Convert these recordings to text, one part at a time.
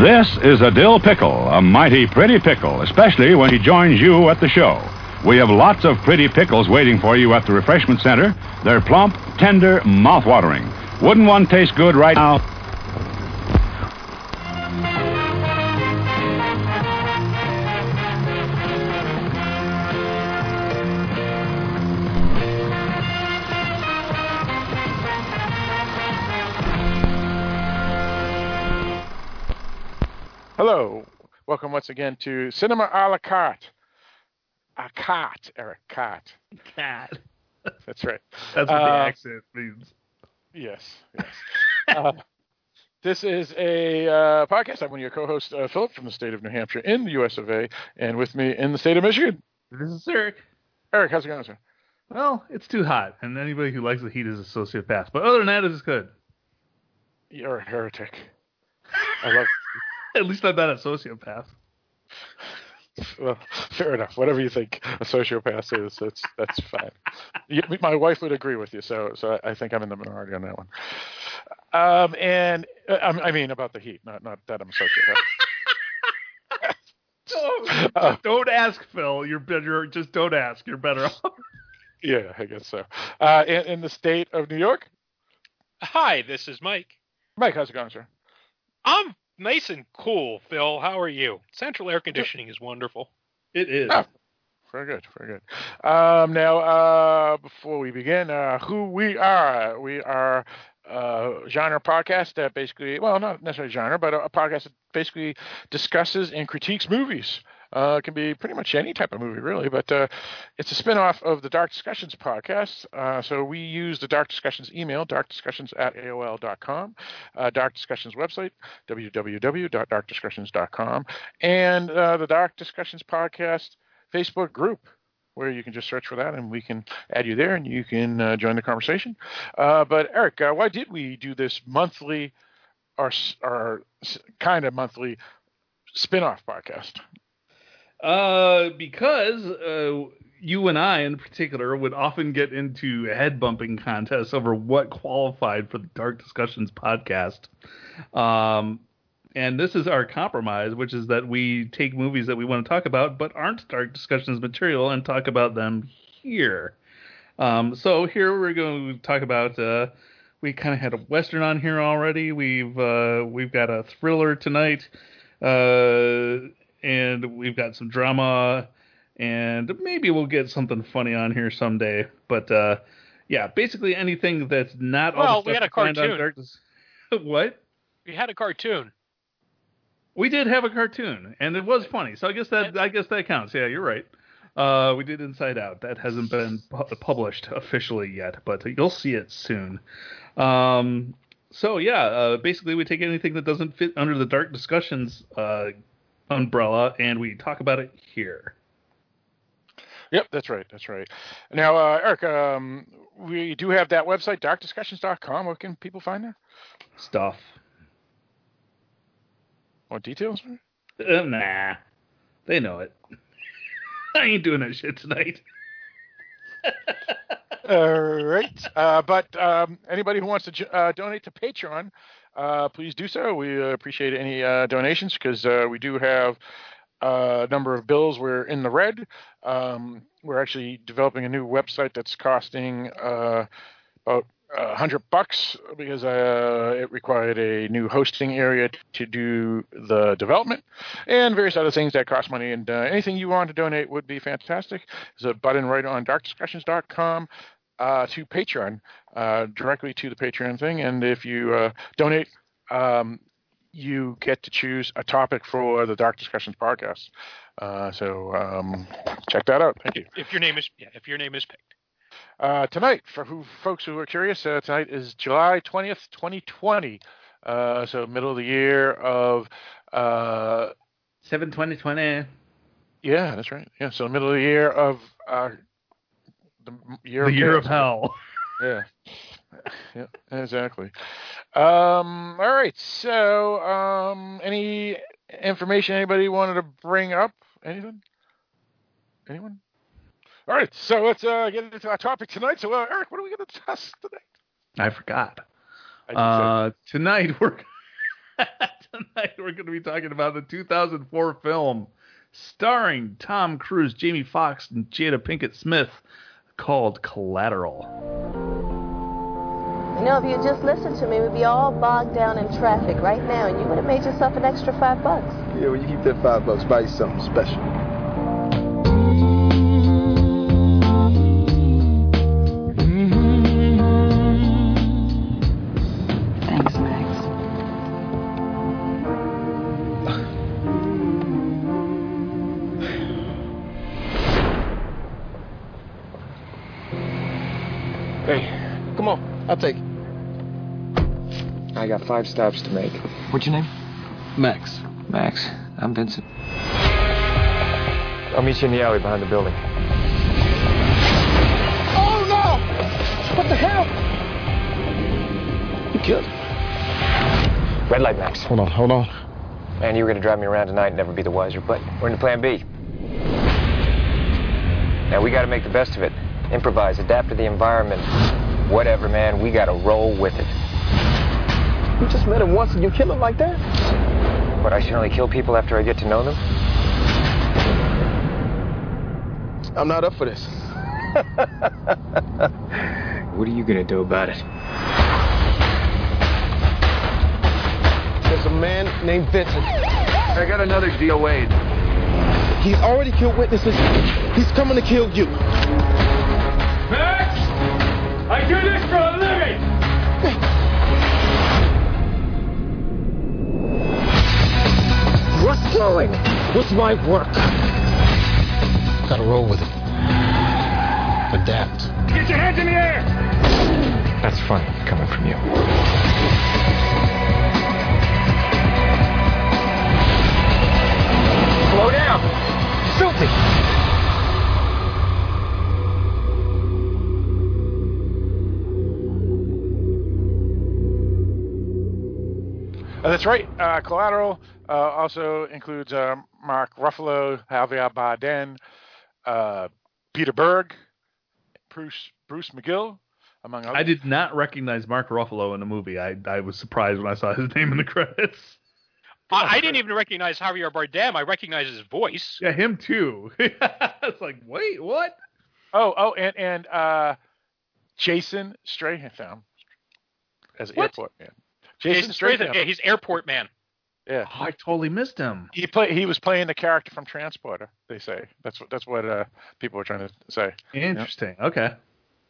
This is a dill pickle, a mighty pretty pickle, especially when he joins you at the show. We have lots of pretty pickles waiting for you at the refreshment center. They're plump, tender, mouth-watering. Wouldn't one taste good right now? Welcome once again to Cinema a la carte. A carte, Eric, carte. Cat. That's right. That's what the Uh, accent means. Yes, yes. uh, this is a uh, podcast. I'm one of your co-hosts, uh, Philip, from the state of New Hampshire in the U.S. of A., and with me in the state of Michigan, This is Eric. Eric. How's it going, sir? Well, it's too hot, and anybody who likes the heat is a sociopath. But other than that, it's good. You're a heretic. I love. At least I'm not a sociopath. Well, fair enough. Whatever you think a sociopath is, that's that's fine. You- my wife would agree with you, so so I think I'm in the minority on that one. Um, and uh, I I mean about the heat, not not that I'm a sociopath. Don't, Uh, don't ask, Phil. You're better. Just don't ask. You're better off. yeah, I guess so. Uh, in, in the state of New York, Hi, this is Mike. Mike, how's it going, sir? I'm nice and cool, Phil. How are you? Central air conditioning is wonderful. It is. Oh. Very good, very good. Um, now, uh, before we begin, uh, who we are? We are a genre podcast that basically, well, not necessarily genre, but a, a podcast that basically discusses and critiques movies. Uh, it can be pretty much any type of movie, really, but uh, it's a spin-off of the Dark Discussions podcast. Uh, so we use the Dark Discussions email, darkdiscussions at AOL.com, uh, Dark Discussions website, www.darkdiscussions.com, and uh, the Dark Discussions podcast Facebook group where you can just search for that and we can add you there and you can uh, join the conversation. Uh, but Eric, uh, why did we do this monthly or kind of monthly spin-off podcast? Uh, because uh, you and I, in particular, would often get into head bumping contests over what qualified for the Dark Discussions podcast. Um, and this is our compromise, which is that we take movies that we want to talk about but aren't Dark Discussions material and talk about them here. Um, so here we're going to talk about. Uh, we kind of had a western on here already. We've uh, we've got a thriller tonight. Uh, and we've got some drama, and maybe we'll get something funny on here someday. But uh, yeah, basically anything that's not Well, we had a you find on cartoon. What? We had a cartoon. We did have a cartoon, and it was funny. So I guess that I guess that counts. Yeah, you're right. Uh, we did Inside Out. That hasn't been pu- published officially yet, but you'll see it soon. Um, so yeah, uh, basically we take anything that doesn't fit under the Dark Discussions uh, umbrella, and we talk about it here. Yep, that's right. That's right. Now, uh, Eric, um, we do have that website, darkdiscussions.com. What can people find there? Stuff. More details? Uh, nah, they know it. I ain't doing that shit tonight. All right. Uh, but um, anybody who wants to j- uh, donate to Patreon, uh, please do so. We uh, appreciate any uh, donations because uh, we do have a number of bills. We're in the red. Um, we're actually developing a new website that's costing uh, about a hundred bucks because uh, it required a new hosting area to do the development and various other things that cost money. And uh, anything you want to donate would be fantastic. There's a button right on darkdiscussions.com uh, to Patreon, uh, directly to the Patreon thing. And if you uh, donate, um, you get to choose a topic for the Dark Discussions podcast. Uh, so um, check that out. Thank you. If your name is yeah, if your name is picked. Uh, tonight, for who folks who are curious, uh, tonight is July 20th, 2020. Uh, so middle of the year of uh, Seven twenty twenty. yeah, that's right. Yeah, so middle of the year of uh, the year The of year of hell. Yeah. Yeah, exactly. Um, all right. So, um, any information anybody wanted to bring up? Anything? Anyone? All right. So let's uh, get into our topic tonight. So, uh, Eric, what are we going to discuss tonight? I forgot. I did say- Uh, tonight we're Tonight we're going to be talking about the 2004 film starring Tom Cruise, Jamie Foxx, and Jada Pinkett Smith called Collateral. You know, if you just listened to me, we'd be all bogged down in traffic right now, and you would have made yourself an extra five bucks. Yeah, well, you keep that five bucks, buy you something special. I'll take. I got five stops to make. What's your name? Max. Max. I'm Vincent. I'll meet you in the alley behind the building. Oh no! What the hell? You killed him. Red light, Max. Hold on, hold on. Man, you were gonna drive me around tonight and never be the wiser, but we're in the plan B. Now we gotta make the best of it. Improvise, adapt to the environment. Whatever, man, we gotta roll with it. You just met him once and you kill him like that? But I should only kill people after I get to know them? I'm not up for this. what are you gonna do about it? There's a man named Vincent. I got another DOA. He's already killed witnesses. He's coming to kill you. Max! I do this for a living! Wrestling was my work. Gotta roll with it. Adapt. Get your hands in the air! That's funny coming from you. Slow down. Filthy. Uh, that's right. Uh, Collateral uh, also includes uh, Mark Ruffalo, Javier Bardem, uh, Peter Berg, Bruce Bruce McGill, among others. I did not recognize Mark Ruffalo in the movie. I, I was surprised when I saw his name in the credits. I, I didn't even recognize Javier Bardem. I recognized his voice. Yeah, him too. it's like, wait, what? Oh, oh, and and uh, Jason Stratham as What? airport man. Jason Jason Statham. Stratham. Yeah, he's airport man. Yeah, Oh, I totally missed him. he play. He was playing the character from Transporter. They say that's what that's what uh, people were trying to say. Interesting. Okay.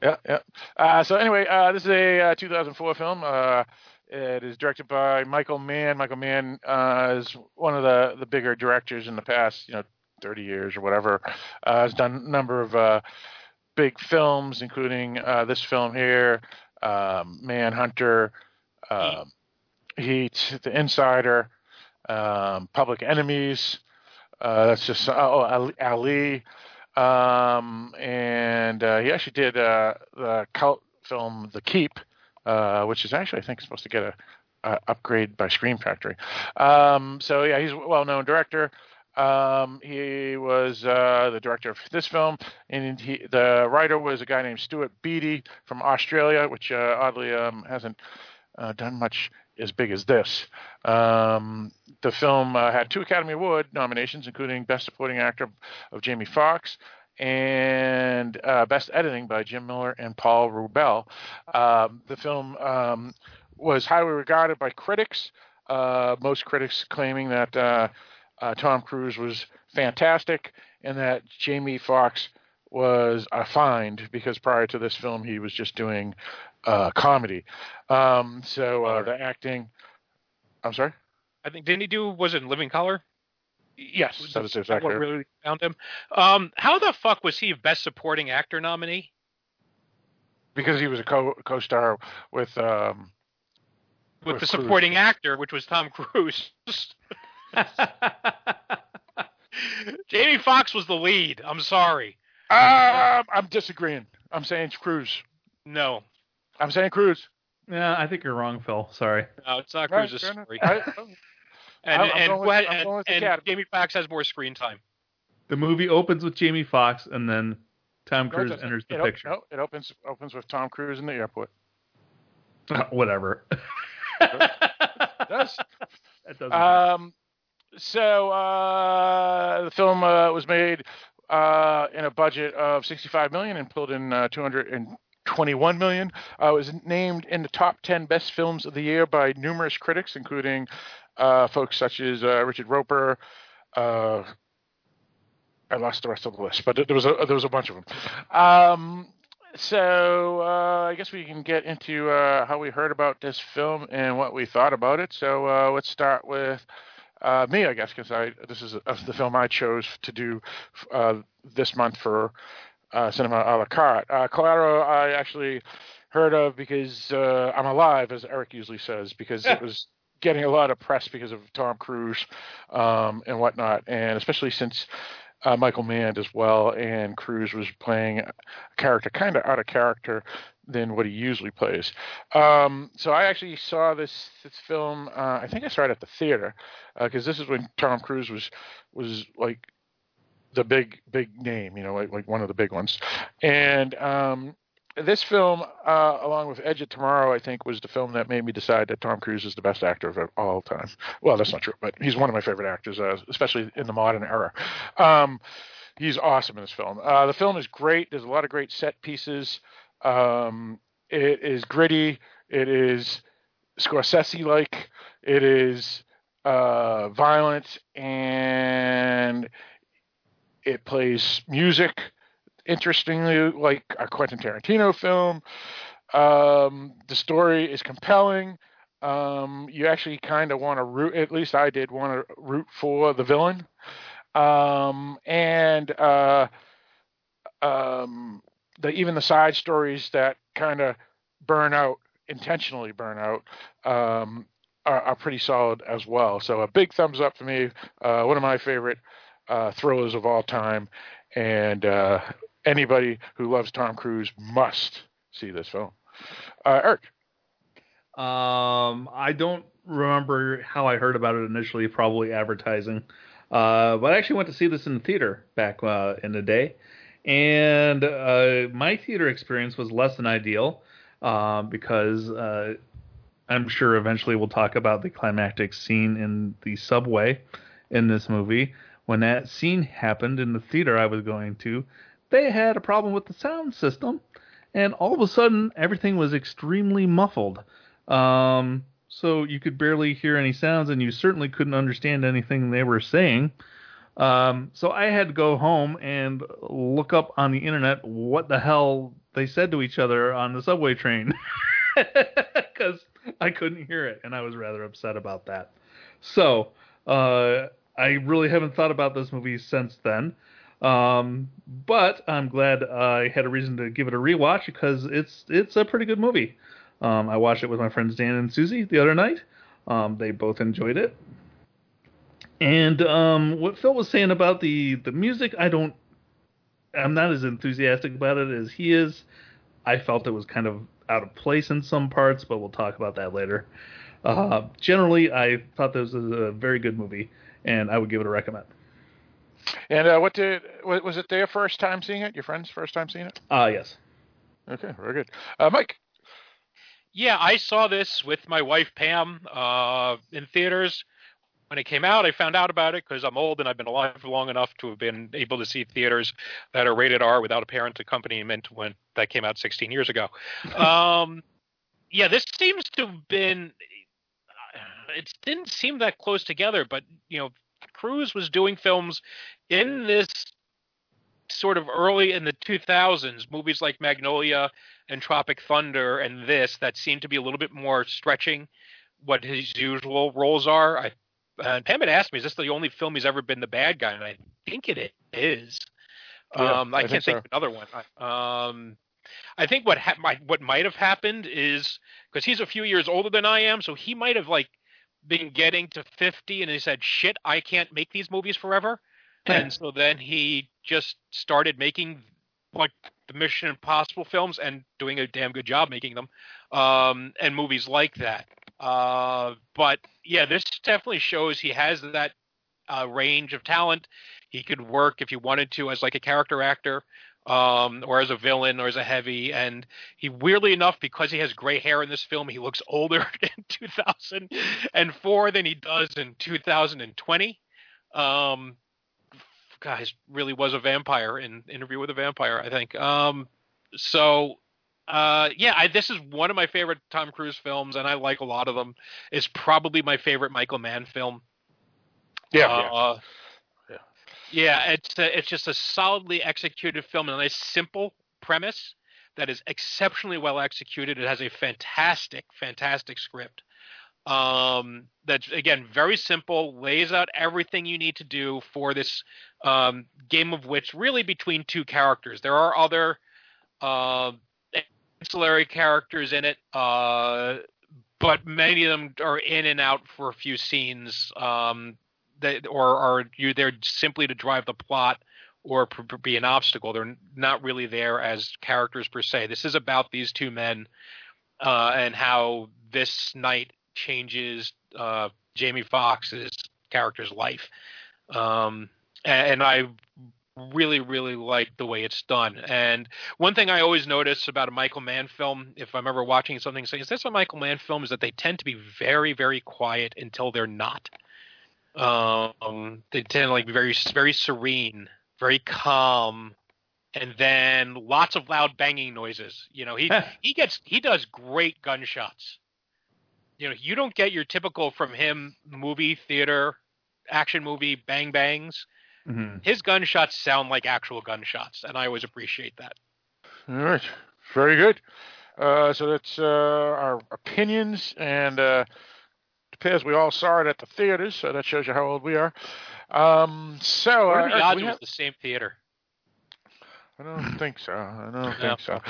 Yeah, yeah. Uh, so anyway, uh, this is a uh, 2004 film. Uh, it is directed by Michael Mann. Michael Mann uh, is one of the the bigger directors in the past, you know, 30 years or whatever. Uh, has done a number of uh, big films, including uh, this film here, um, Manhunter, um, Heat, The Insider, um, Public Enemies. Uh, that's just oh Ali. Um, and uh, he actually did uh, the cult film The Keep, uh, which is actually I think supposed to get a, a upgrade by Scream Factory. Um, so yeah, he's a well-known director. Um, he was uh, the director of this film, and he, the writer was a guy named Stuart Beattie from Australia, which uh, oddly um, hasn't uh, done much as big as this. Um, the film uh, had two Academy Award nominations, including Best Supporting Actor of Jamie Foxx and uh, Best Editing by Jim Miller and Paul Rubell. Um, the film um, was highly regarded by critics, uh, most critics claiming that uh, uh, Tom Cruise was fantastic and that Jamie Foxx was a find because prior to this film he was just doing uh, comedy. Um, so uh, the acting. I'm sorry. I think didn't he do was it in Living Color? Yes, that was Is that exactly. what really found him. Um, how the fuck was he Best Supporting Actor nominee? Because he was a co co-star with um, With With the Cruise. supporting actor, which was Tom Cruise. Jamie Foxx was the lead. I'm sorry. Um, I'm disagreeing. I'm saying it's Cruise. No, I'm saying Cruise. yeah, I think you're wrong, Phil. Sorry. no, it's not Right, Cruise's story. I- and I'm- I'm and, going with- what- I'm and- with the and Jamie Foxx has more screen time. The movie opens with Jamie Foxx, and then Tom Cruise doesn't. enters the it op- picture. no, it opens opens with Tom Cruise in the airport. Whatever. It does. That doesn't count. Um, so uh, the film uh, was made uh, in a budget of 65 million and pulled in uh, 221 million. Uh, it was named in the top 10 best films of the year by numerous critics, including uh, folks such as uh, Richard Roeper. Uh, I lost the rest of the list, but there was a there was a bunch of them. Um, so uh, I guess we can get into uh, how we heard about this film and what we thought about it. So uh, let's start with me, I guess, because I this is the film I chose to do this month for uh, Cinema a la carte. Uh, Collateral, I actually heard of because uh, I'm alive, as Eric usually says, because it was getting a lot of press because of Tom Cruise um, and whatnot, and especially since uh, Michael Mann as well, and Cruise was playing a character kind of out of character than what he usually plays. Um, so I actually saw this this film. Uh, I think I saw it at the theater because this is when Tom Cruise was was like the big big name, you know, like like one of the big ones. And um, this film, uh, along with Edge of Tomorrow, I think was the film that made me decide that Tom Cruise is the best actor of all time. Well, that's not true, but he's one of my favorite actors, uh, especially in the modern era. Um, he's awesome in this film. Uh, the film is great. There's a lot of great set pieces. Um, it is gritty. It is Scorsese like. It is uh, violent and it plays music interestingly like a Quentin Tarantino film. Um, the story is compelling. Um, you actually kind of want to root, at least I did want to root for the villain. Um, and uh, um, the, even the side stories that kind of burn out, intentionally burn out, um, are, are pretty solid as well. So a big thumbs up for me. Uh, one of my favorite uh, thrillers of all time, and uh, anybody who loves Tom Cruise must see this film. Uh, Eric, Um, I don't remember how I heard about it initially, probably advertising. Uh, but I actually went to see this in the theater back uh, in the day, and uh, my theater experience was less than ideal uh, because uh, I'm sure eventually we'll talk about the climactic scene in the subway in this movie. When that scene happened in the theater I was going to, they had a problem with the sound system, and all of a sudden everything was extremely muffled. Um, so you could barely hear any sounds, and you certainly couldn't understand anything they were saying. Um, so I had to go home and look up on the internet what the hell they said to each other on the subway train because I couldn't hear it, and I was rather upset about that. So uh, I really haven't thought about this movie since then. Um, but I'm glad I had a reason to give it a rewatch because it's it's a pretty good movie. Um, I watched it with my friends Dan and Susie the other night. Um, they both enjoyed it. And um, what Phil was saying about the the music, I don't. I'm not as enthusiastic about it as he is. I felt it was kind of out of place in some parts, but we'll talk about that later. Uh, generally, I thought this was a very good movie, and I would give it a recommend. and uh, what did was it their first time seeing it? Your friend's first time seeing it? Ah, yes. Okay, very good. Uh, Mike, Yeah, I saw this with my wife Pam uh, in theaters when it came out. I found out about it because I'm old and I've been alive for long enough to have been able to see theaters that are rated R without a parent accompaniment when that came out 16 years ago. um, yeah, this seems to have been. It didn't seem that close together, but you know, Cruise was doing films in this sort of early in the 2000s, movies like Magnolia and Tropic Thunder and this that seemed to be a little bit more stretching what his usual roles are. I and Pam had asked me, "Is this the only film he's ever been the bad guy?" And I think it is. Yeah, um, I, I can't think think of another one. I- Um, I think what ha- might, what might have happened is because he's a few years older than I am, so he might have like been getting to 50 and he said, "Shit, I can't make these movies forever." and so then he just started making like the Mission Impossible films and doing a damn good job making them, um, and movies like that. Uh, but yeah, this definitely shows he has that uh, range of talent. He could work if he wanted to as like a character actor, um, or as a villain, or as a heavy. And he, weirdly enough, because he has gray hair in this film, he looks older in 2004 than he does in 2020. Um, guys, really was a vampire in Interview with a Vampire, I think. Um, so uh, yeah, I, this is one of my favorite Tom Cruise films, and I like a lot of them. It's probably my favorite Michael Mann film. Yeah, Uh, yeah. Yeah, it's a, it's just a solidly executed film and a nice simple premise that is exceptionally well executed. It has a fantastic, fantastic script. Um, that's again very simple, lays out everything you need to do for this um, game of wits, really between two characters. There are other uh, ancillary characters in it, uh, but many of them are in and out for a few scenes. Um, or are you there simply to drive the plot or pr- be an obstacle? They're not really there as characters per se. This is about these two men uh, and how this night changes uh, Jamie Foxx's character's life. Um, and, and I really, really like the way it's done. And one thing I always notice about a Michael Mann film, if I'm ever watching something, saying, "Is this a Michael Mann film?" is that they tend to be very, very quiet until they're not. Um, they tend to like be very, very serene, very calm, and then lots of loud banging noises. You know, he he gets he does great gunshots. You know, you don't get your typical from him movie theater action movie bang bangs. Mm-hmm. His gunshots sound like actual gunshots, and I always appreciate that. All right, very good. Uh, so that's uh, our opinions, and uh, appears we all saw it at the theaters, so that shows you how old we are. Um, so What uh, are the Eric, odds we it was have- the same theater? I don't think so. I don't No. think so.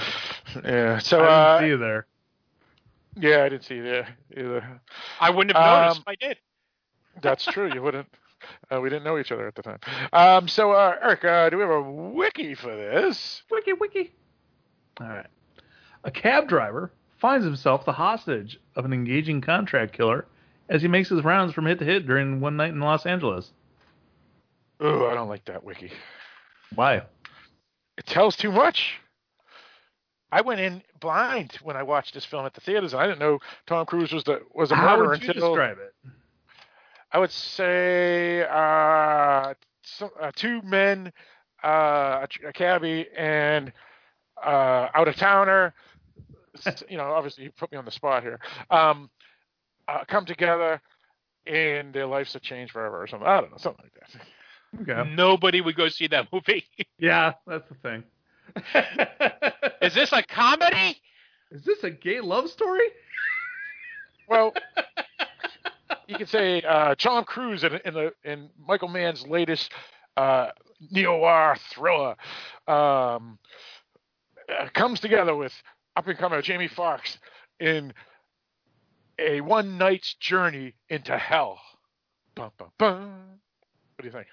Yeah. So I didn't uh, see you there. yeah, I didn't see there either. I wouldn't have noticed Um, if I did. That's true. You wouldn't. Uh, we didn't know each other at the time. Um, so, uh, Eric, uh, do we have a wiki for this? Wiki, wiki. All right. A cab driver finds himself the hostage of an engaging contract killer as he makes his rounds from hit to hit during one night in Los Angeles. Oh, I don't like that wiki. Why? It tells too much. I went in blind when I watched this film at the theaters. I didn't know Tom Cruise was the was a How murderer would you until describe it? I would say uh, some, uh, two men, uh, a, a cabbie and uh, out of towner. you know, obviously, you put me on the spot here. Um, uh, come together, and their lives have changed forever, or something. I don't know, something like that. Okay. Nobody would go see that movie. Yeah, that's the thing. Is this a comedy? Is this a gay love story? Well, you could say uh, Tom Cruise in, in the in Michael Mann's latest uh, neo noir thriller um, uh, comes together with up and comer Jamie Foxx in a one night's journey into hell. Bum, bum, bum. What do you think?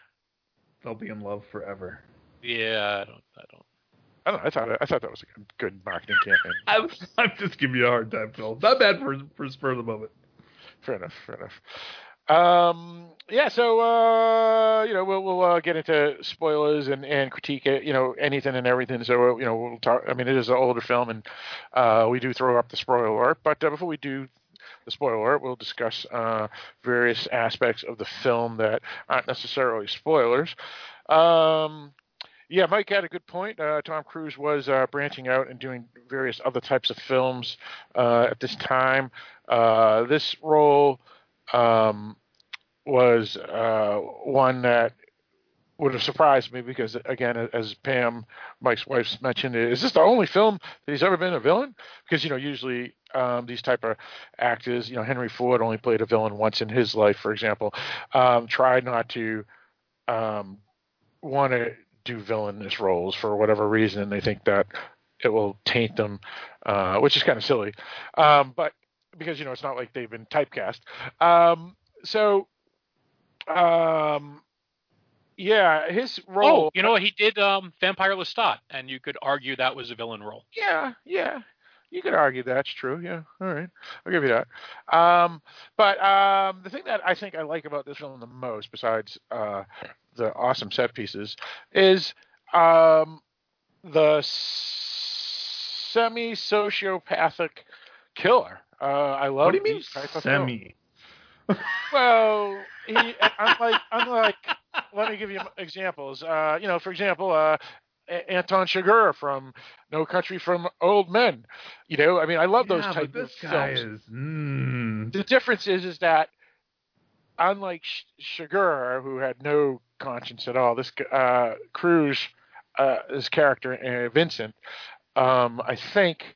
They'll be in love forever. Yeah, I don't. I don't. I don't know. I thought I thought that was a good, good marketing campaign. I'm, I'm just giving you a hard time, Phil. Not bad for for spur of the moment. Fair enough. Fair enough. Um, yeah. So uh, you know, we'll we'll uh, get into spoilers and and critique it. You know, anything and everything. So you know, we'll talk. I mean, it is an older film, and uh, we do throw up the spoiler alert. But uh, before we do the spoiler alert, we'll discuss uh, various aspects of the film that aren't necessarily spoilers. Um, yeah, Mike had a good point. Uh, Tom Cruise was uh, branching out and doing various other types of films uh, at this time. Uh, this role um, was uh, one that would have surprised me because, again, as Pam, Mike's wife, mentioned, is this the only film that he's ever been a villain? Because you know, usually um, these type of actors, you know, Henry Ford only played a villain once in his life, for example. Um, tried not to um, want to do villainous roles for whatever reason, and they think that it will taint them, uh, which is kind of silly. Um, but because you know it's not like they've been typecast. Um, so, um, yeah, his role. Oh, you know? He did um, Vampire Lestat, and you could argue that was a villain role. Yeah, yeah. You could argue that's true. Yeah. All right. I'll give you that. Um, but um, the thing that I think I like about this film the most, besides uh, the awesome set pieces, is um, the semi sociopathic killer. Uh, I love what do you mean these type of films. semi? Well, he, unlike unlike, let me give you examples. Uh, you know, for example, uh, Anton Chigurh from No Country from Old Men. You know, I mean, I love those yeah, type but of films. is. Mm, The difference is, is that unlike Chigurh, who had no conscience at all, this uh, Cruise, uh, this character uh, Vincent, um, I think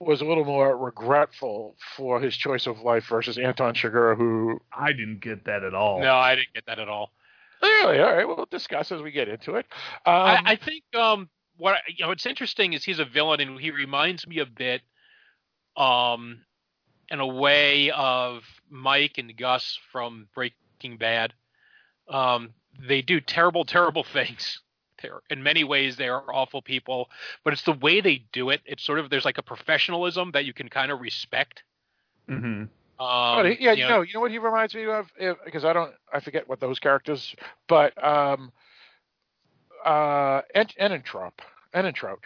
was a little more regretful for his choice of life versus Anton Chigurh, who I didn't get that at all. No, I didn't get that at all. really all right. We'll discuss as we get into it. Um, I, I think um, what I- you know, what's interesting is he's a villain, and he reminds me a bit, um, in a way of Mike and Gus from Breaking Bad. Um, they do terrible, terrible things. They're, in many ways, they are awful people, but it's the way they do it. It's sort of there's like a professionalism that you can kind of respect. hmm Um, he- yeah, you you know, you know what he reminds me of because I don't, I forget what those characters, but um, uh, En- Enentrop, Enentrout.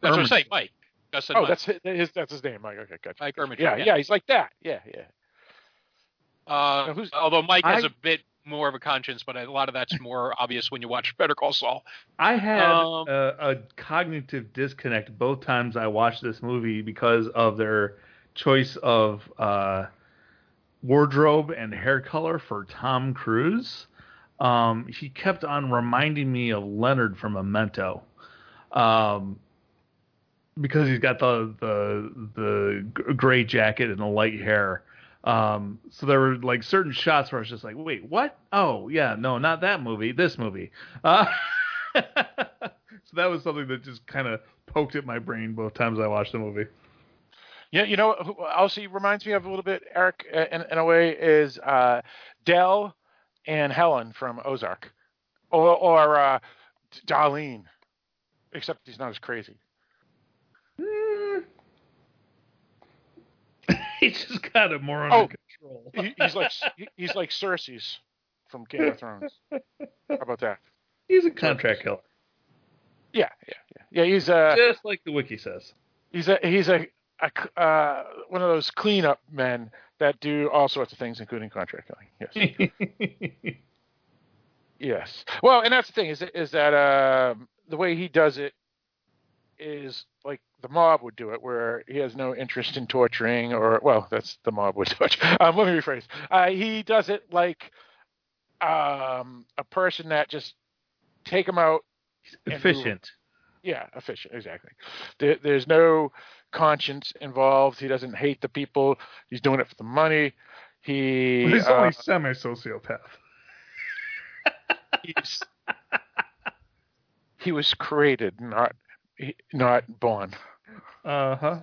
that's what I'm saying, Mike. Gus Oh, Mike. that's his, his, that's his name. Mike. Okay, gotcha. Mike Ehrmantraut, Yeah, yeah. yeah, he's like that. Yeah, yeah. Uh, who's- although Mike has I- a bit more of a conscience, but a lot of that's more obvious when you watch Better Call Saul. I had Um, a, a cognitive disconnect both times I watched this movie because of their choice of uh, wardrobe and hair color for Tom Cruise. Um, he kept on reminding me of Leonard from Memento, um, because he's got the the the gray jacket and the light hair. Um, so there were like certain shots where I was just like, wait, what? Oh, yeah, no, not that movie, this movie. Uh, so that was something that just kind of poked at my brain both times I watched the movie. Yeah, you know, who he reminds me of a little bit, Eric, in, in a way, is uh, Del and Helen from Ozark, or or uh, Darlene, except he's not as crazy. He's just got it more under Oh, control. He, he's like he's like Cersei's from Game of Thrones. How about that? He's a contract killer, Yeah, yeah, yeah. Yeah, he's uh just like the wiki says. he's a he's a uh one of those cleanup men that do all sorts of things, including contract killing. Yes. Yes. Well, and that's the thing is is that um, the way he does it is like the mob would do it, where he has no interest in torturing, or well, that's the mob would do it. Um, let me rephrase. Uh, he does it like um, a person that just take him out. and move 'em. Efficient. Yeah, efficient. Exactly. There, there's no conscience involved. He doesn't hate the people. He's doing it for the money. He He's uh, only semi sociopath. he was created, not he, not born, Uh huh.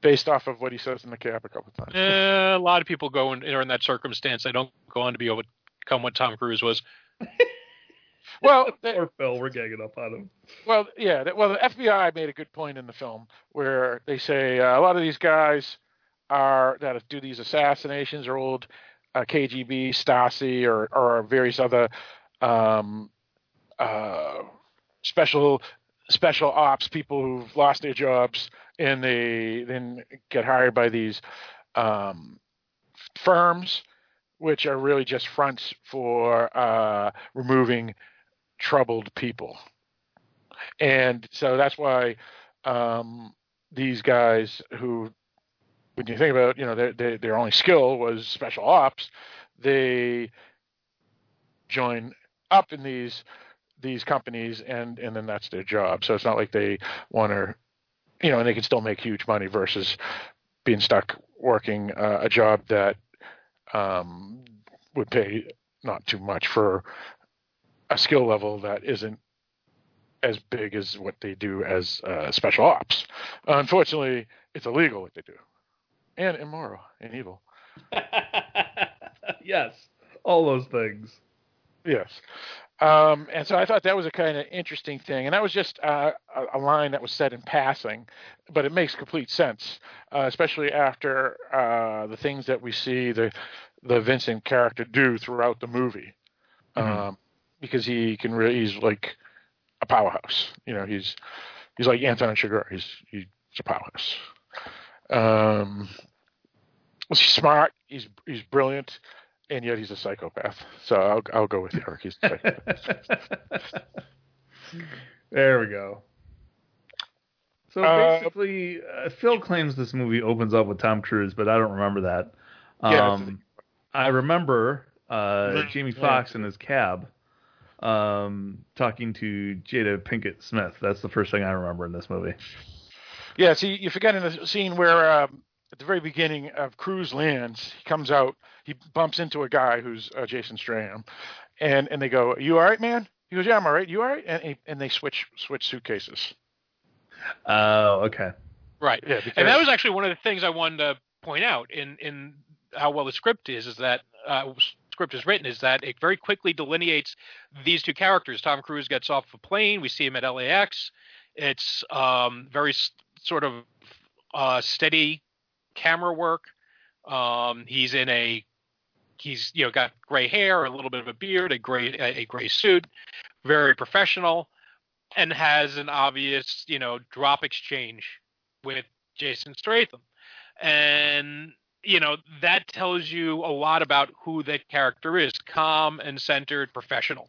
based off of what he says in the cap a couple times. Eh, a lot of people go in, are in that circumstance. They don't go on to be able to become what Tom Cruise was. Well, they- Poor Phil, we're ganging up on him. well, yeah. that- Well, the FBI made a good point in the film where they say uh, a lot of these guys are that do these assassinations are old uh, KGB, Stasi, or or various other um, uh, special special ops people who've lost their jobs and they then get hired by these um, firms, which are really just fronts for uh, removing troubled people. And so that's why um, these guys who, when you think about, you know, their, their, their only skill was special ops, they join up in these these companies and and then that's their job. So it's not like they want to, you know, and they can still make huge money versus being stuck working uh, a job that um, would pay not too much for a skill level that isn't as big as what they do as uh, special ops. Unfortunately, it's illegal what they do, and immoral and evil. yes, all those things. Yes. Um, and so I thought that was a kind of interesting thing, and that was just uh, a, a line that was said in passing, but it makes complete sense, uh, especially after uh, the things that we see the the Vincent character do throughout the movie, Mhm. um, because he can really he's like a powerhouse. You know, he's he's like Anton Chigurh. He's he's a powerhouse. Um, he's smart. He's he's brilliant, and yet he's a psychopath. So I'll I'll go with Eric. He's psychopath. there we go. So Uh, basically, uh, Phil claims this movie opens up with Tom Cruise, but I don't remember that. Yeah, Um, I remember uh, Jamie Foxx in his cab um, talking to Jada Pinkett Smith. That's the first thing I remember in this movie. Yeah, see, you forget in the scene where um, at the very beginning of Cruise lands, he comes out, he bumps into a guy who's uh, Jason Strahan, and and they go, "You all right, man?" He goes, "Yeah, I'm all right. You all right?" And and they switch switch suitcases. Oh, okay. Right. Yeah, because, And that was actually one of the things I wanted to point out in in how well the script is is that uh, script is written is that it very quickly delineates these two characters. Tom Cruise gets off a plane. We see him at LAX. It's um, very s- sort of uh, steady camera work. Um, he's in a he's you know got gray hair, a little bit of a beard, a gray a, a gray suit, very professional, and has an obvious you know drop exchange with Jason Statham, and you know that tells you a lot about who that character is: calm and centered, professional.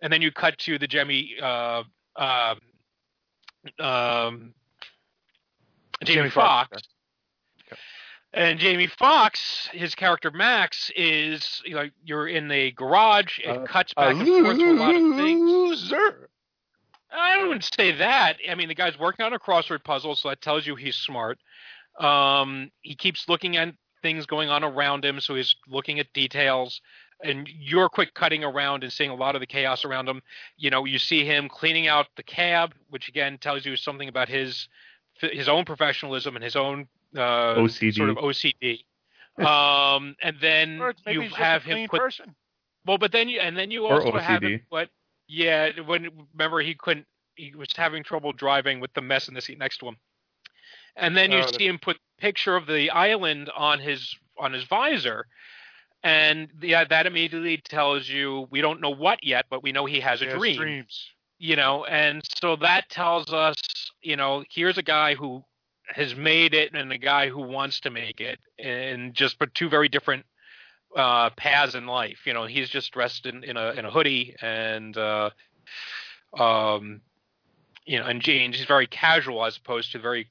And then you cut to the Jemmy, uh, um um, Jamie, Jamie. Foxx, yeah. And Jamie Foxx, his character Max, is you know you're in the garage. It Uh, cuts back and forth to a lot of things. I wouldn't say that. I mean, the guy's working on a crossword puzzle, so that tells you he's smart. Um, he keeps looking at things going on around him, so he's looking at details. And you're quick cutting around and seeing a lot of the chaos around him. You know, you see him cleaning out the cab, which again tells you something about his his own professionalism and his own uh, OCD. sort of OCD. um, and then you have him clean put person. well, but then you and then you Or also have him, what? Yeah, when remember he couldn't, he was having trouble driving with the mess in the seat next to him, and then you Oh, see him put picture of the island on his on his visor, and yeah, that immediately tells you we don't know what yet, but we know he has a Yes, dream Dreams. you know and so that tells us you know here's a guy who has made it and a guy who wants to make it and just but two very different uh paths in life you know he's just dressed in, in a in a hoodie and uh um you know and jeans he's very casual as opposed to the very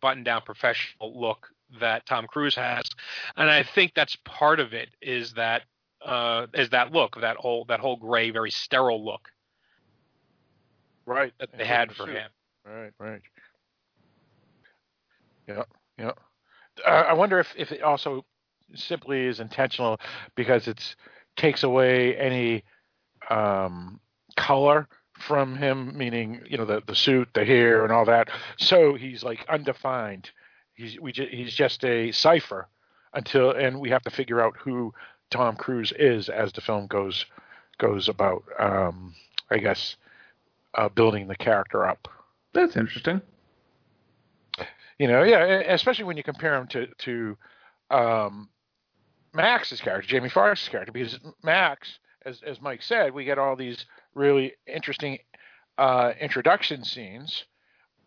button down professional look that Tom Cruise has and I think that's part of it is that uh is that look that whole that whole gray very sterile look Right. that they had for him Right, right. Yeah, yeah. Uh, I wonder if, if it also simply is intentional because it's takes away any um, color from him, meaning you know the the suit, the hair, and all that. So he's like undefined. He's we ju- he's just a cipher until, and we have to figure out who Tom Cruise is as the film goes goes about. Um, I guess uh, building the character up. That's interesting. You know, yeah, especially when you compare him to to um, Max's character, Jamie Foxx's character, because Max, as as Mike said, we get all these really interesting uh, introduction scenes.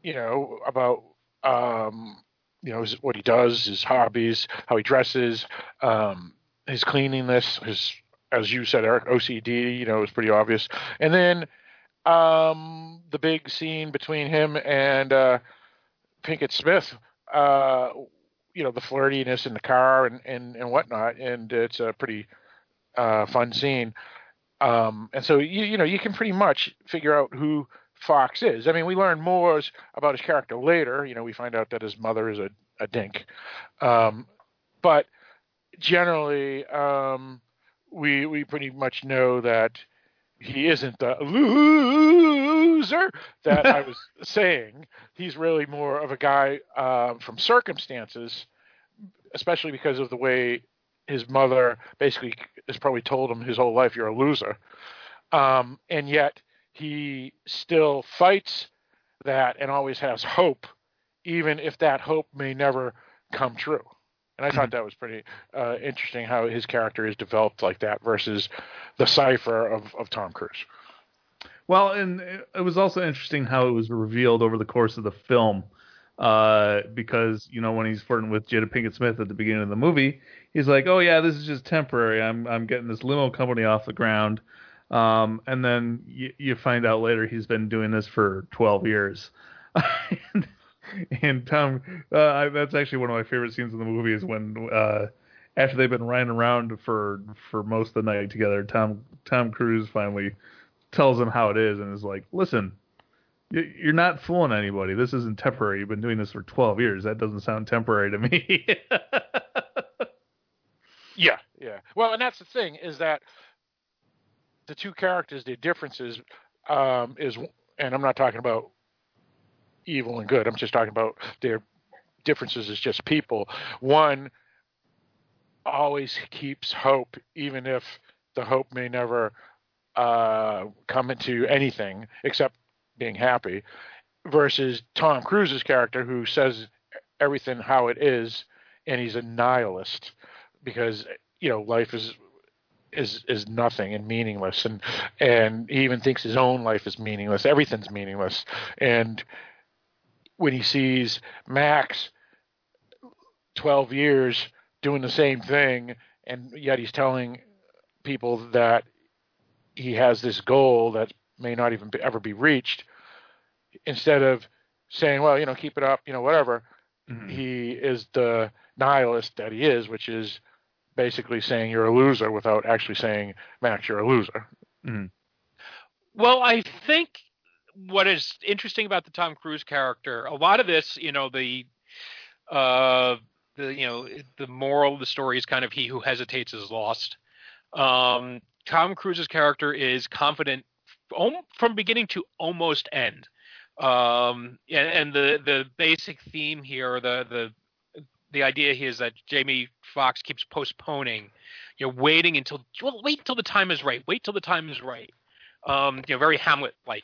You know about um, you know what he does, his hobbies, how he dresses, um, his cleanliness, his as you said, Eric, OCD. You know, is pretty obvious, and then um, the big scene between him and uh, Pinkett Smith, uh, you know, the flirtiness in the car and, and, and whatnot, and it's a pretty uh, fun scene. Um, and so you you know you can pretty much figure out who Foxx is. I mean, we learn more about his character later. You know, we find out that his mother is a, a dink, um, but generally, um, we we pretty much know that he isn't the loser that I was saying. He's really more of a guy um, from circumstances, especially because of the way his mother basically has probably told him his whole life, "You're a loser," um, and yet he still fights that and always has hope, even if that hope may never come true. And I thought that was pretty uh, interesting how his character is developed like that versus the cipher of, of Tom Cruise. Well, and it- it was also interesting how it was revealed over the course of the film, uh, because you know when he's flirting with Jada Pinkett Smith at the beginning of the movie, he's like, "Oh yeah, this is just temporary. I'm I'm getting this limo company off the ground," um, and then you, you find out later he's been doing this for 12 years. and, and Tom, uh, I- that's actually one of my favorite scenes in the movie is when uh, after they've been riding around for for most of the night together, Tom Tom Cruise finally tells him how it is and is like, "Listen, you're not fooling anybody. This isn't temporary. You've been doing this for 12 years. That doesn't sound temporary to me." Yeah, yeah. Well, and that's the thing is that the two characters, the differences, um, is, and I'm not talking about evil and good. I'm just talking about their differences as just people. One always keeps hope, even if the hope may never uh, come into anything except being happy. Versus Tom Cruise's character, who says everything how it is, and he's a nihilist because you know life is is is nothing and meaningless and and he even thinks his own life is meaningless everything's meaningless and when he sees max 12 years doing the same thing and yet he's telling people that he has this goal that may not even be, ever be reached instead of saying well you know keep it up you know whatever Mhm. he is the nihilist that he is, which is basically saying you're a loser without actually saying, Max, you're a loser. Mhm. Well, I think what is interesting about the Tom Cruise character, a lot of this, you know, the uh the you know, the moral of the story is kind of he who hesitates is lost. Um Tom Cruise's character is confident from beginning to almost end. Um and, and the the basic theme here, the the the idea here is that Jamie Foxx keeps postponing, you know, waiting until well, wait till the time is right. Wait till the time is right um, you know, very Hamlet like,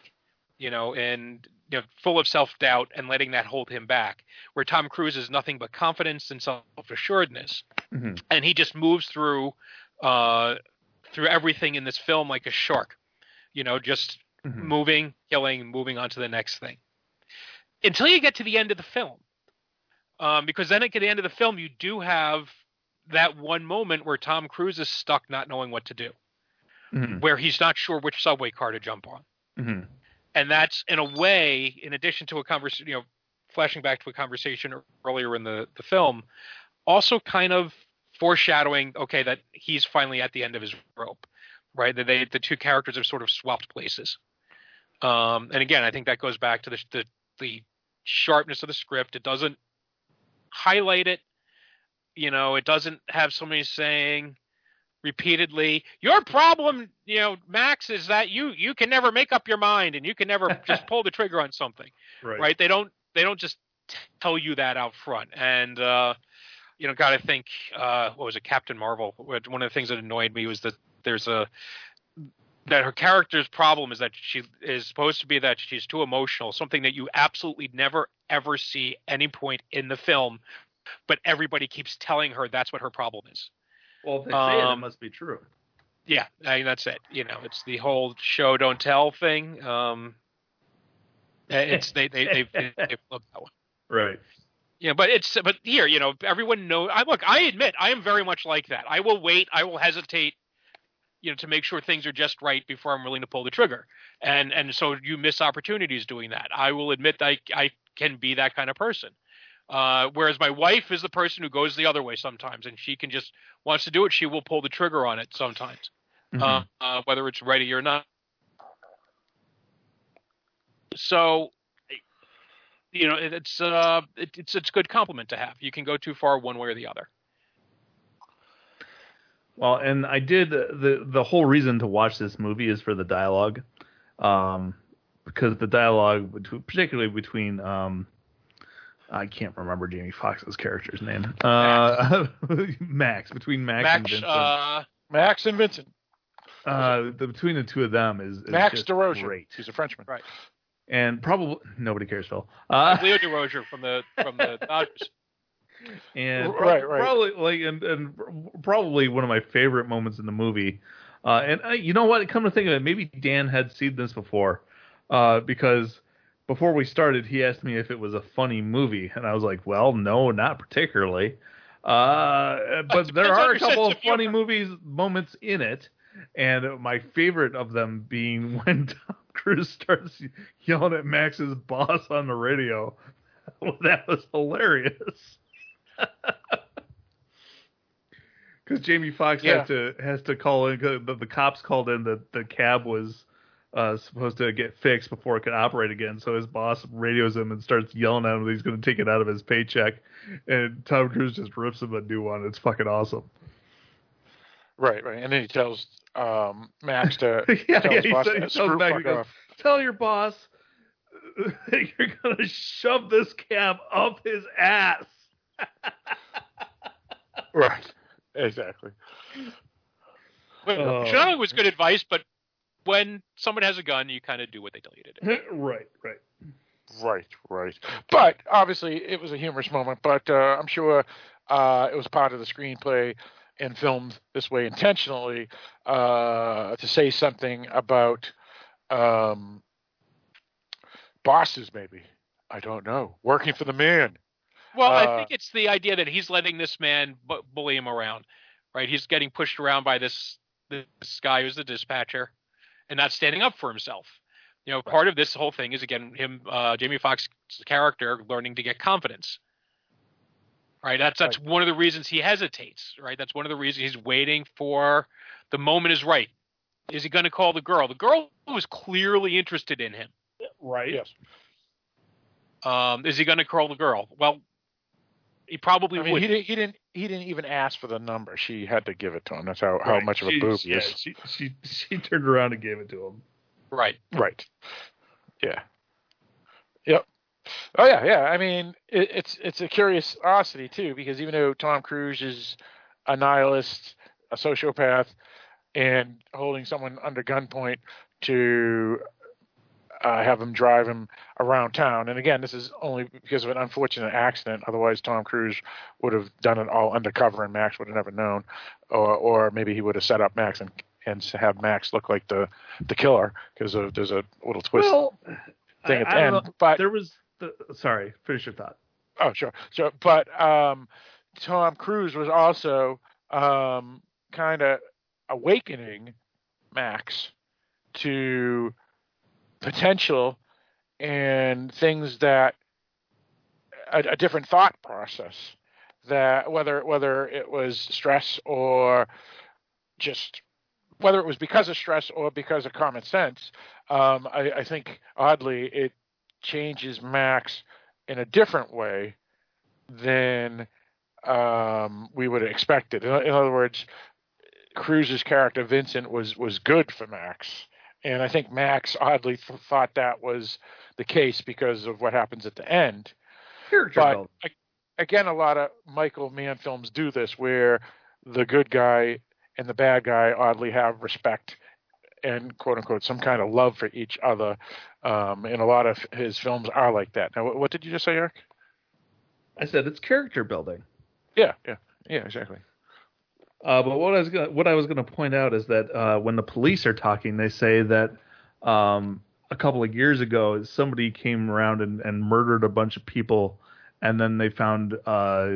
you know, and you know, full of self doubt and letting that hold him back. Where Tom Cruise is nothing but confidence and self assuredness, Mhm. and he just moves through uh, through everything in this film like a shark, you know, just Mhm. moving, killing, moving on to the next thing. Until you get to the end of the film, um, because then at the end of the film, you do have that one moment where Tom Cruise is stuck, not knowing what to do Mhm. where he's not sure which subway car to jump on. And that's in a way, in addition to a conversation, you know, flashing back to a conversation earlier in the, the film, also kind of foreshadowing, okay, that he's finally at the end of his rope, right? That they, the two characters have sort of swapped places. Um, and again, I think that goes back to the, the, the sharpness of the script. It doesn't highlight it. You know, it doesn't have somebody saying, repeatedly your problem you know max is that you you can never make up your mind and you can never just pull the trigger on something. Right. right? They don't they don't just tell you that out front. And uh you know gotta think uh what was it captain marvel one of the things that annoyed me was that there's a that her character's problem is that she is supposed to be that she's too emotional something that you absolutely never ever see any point in the film but everybody keeps telling her that's what her problem is Well, if they say it, it Um, must be true. yeah, I mean, that's it. You know, it's the whole show don't tell thing. Um, it's they they they they, that one. Right. Yeah, but it's but here, you know, everyone knows. I look, I admit, I am very much like that. I will wait. I will hesitate. You know, to make sure things are just right before I'm willing to pull the trigger, and and so you miss opportunities doing that. I will admit I I can be that kind of person. Uh, whereas my wife is the person who goes the other way sometimes, and she can just wants to do it. She will pull the trigger on it sometimes Mhm. uh, uh, whether it's ready or not. So, you know, it, it's uh, it, it's it's a good compliment to have. You can go too far one way or the other. Well, and I did the the whole reason to watch this movie is for the dialogue, um, because the dialogue, between, particularly between, um, I can't remember Jamie Foxx's character's name, uh, Max, between Max, and Vincent, uh, Max and Vincent. uh, the, between the two of them is, is Max just Durocher. great, He's a Frenchman. Right. and probably nobody cares, Phil. Uh, Leo Durocher from the from the Dodgers. and Right, right. probably like and, and probably one of my favorite moments in the movie Uh, and uh, you know what? Come to think of it, maybe Dan had seen this before, uh, because before we started, he asked me if it was a funny movie, and I was like, "Well, no, not particularly." Uh, but there are a couple of funny movies moments in it, and my favorite of them being when Tom Cruise starts yelling at Max's boss on the radio. that was hilarious. Because Jamie Foxx Yeah. has to has to call in. The, the cops called in that the cab was uh, supposed to get fixed before it could operate again. So his boss radios him and starts yelling at him that he's going to take it out of his paycheck. And Tom Cruise just rips him a new one. It's fucking awesome. Right, right. And then he tells um, Max to yeah, tell yeah. his boss to screw fuck goes, off. "Tell your boss that you're going to shove this cab up his ass." Right. Exactly. Oh. Not was good advice, but when someone has a gun, you kind of do what they tell you to do. right, right. Right, right. But obviously, it was a humorous moment. But uh, I'm sure uh, it was part of the screenplay and filmed this way intentionally uh, to say something about um, bosses, maybe. I don't know. Working for the man. Well, I Uh, think it's the idea that he's letting this man bu- bully him around, right? He's getting pushed around by this this guy who's the dispatcher, and not standing up for himself. You know, part of this whole thing is again him, uh, Jamie Foxx's character, learning to get confidence. Right. That's that's one of the reasons he hesitates. Right. That's one of the reasons he's waiting for the moment is right. Is he going to call the girl? The girl was clearly interested in him. Right. Yes. Um, is he going to call the girl? Well, he probably I mean, would. he didn't. He didn't. He didn't even ask for the number. She had to give it to him. That's how, how much of a She- boob he yeah, is. She, she she turned around and gave it to him. Right. Right. Yeah. Yep. Oh yeah, yeah. I mean, it, it's it's a curiosity too because even though Tom Cruise is a nihilist, a sociopath, and holding someone under gunpoint to uh, have him drive him around town, and again, this is only because of an unfortunate accident. Otherwise, Tom Cruise would have done it all undercover, and Max would have never known, or or maybe he would have set up Max and and have Max look like the the killer because there's a little twist well, thing at the end. know. But there was the, sorry. Finish your thought. oh, sure, sure. But um, Tom Cruise was also um, kind of awakening Max to potential and things that a, a different thought process that whether whether it was stress or just whether it was because of stress or because of common sense um, I, I think oddly it changes Max in a different way than um, we would have expected. In, in other words, Cruise's character Vincent was was good for Max, and I think Max oddly th- thought that was the case because of what happens at the end. Character But building. a- again, a lot of Michael Mann films do this, where the good guy and the bad guy oddly have respect and quote unquote some kind of love for each other. Um, and a lot of his films are like that. Now, what, what did you just say, Eric? I said it's character building. Yeah, yeah, yeah, exactly. Uh, but what I was gonna, what I was going to point out is that uh, when the police are talking, they say that um, a couple of years ago somebody came around and, and murdered a bunch of people, and then they found uh,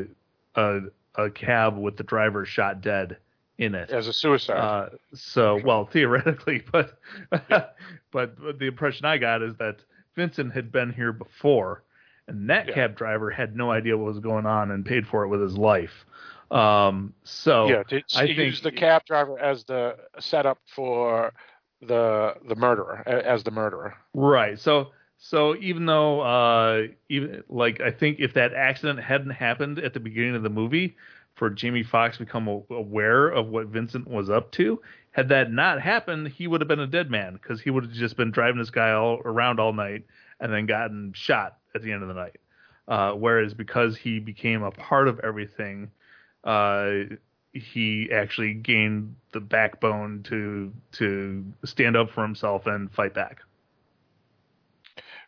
a a cab with the driver shot dead in it. As a suicide. Uh, so, well, theoretically, but but the impression I got is that Vincent had been here before, and that Yeah. cab driver had no idea what was going on and paid for it with his life. Um, so yeah, to, I use the cab driver as the setup for the the murderer as the murderer. Right. So so even though uh even like I think if that accident hadn't happened at the beginning of the movie for Jamie Foxx to become aware of what Vincent was up to, had that not happened, he would have been a dead man because he would have just been driving this guy all around all night and then gotten shot at the end of the night. Uh, whereas because he became a part of everything, he actually gained the backbone to to stand up for himself and fight back.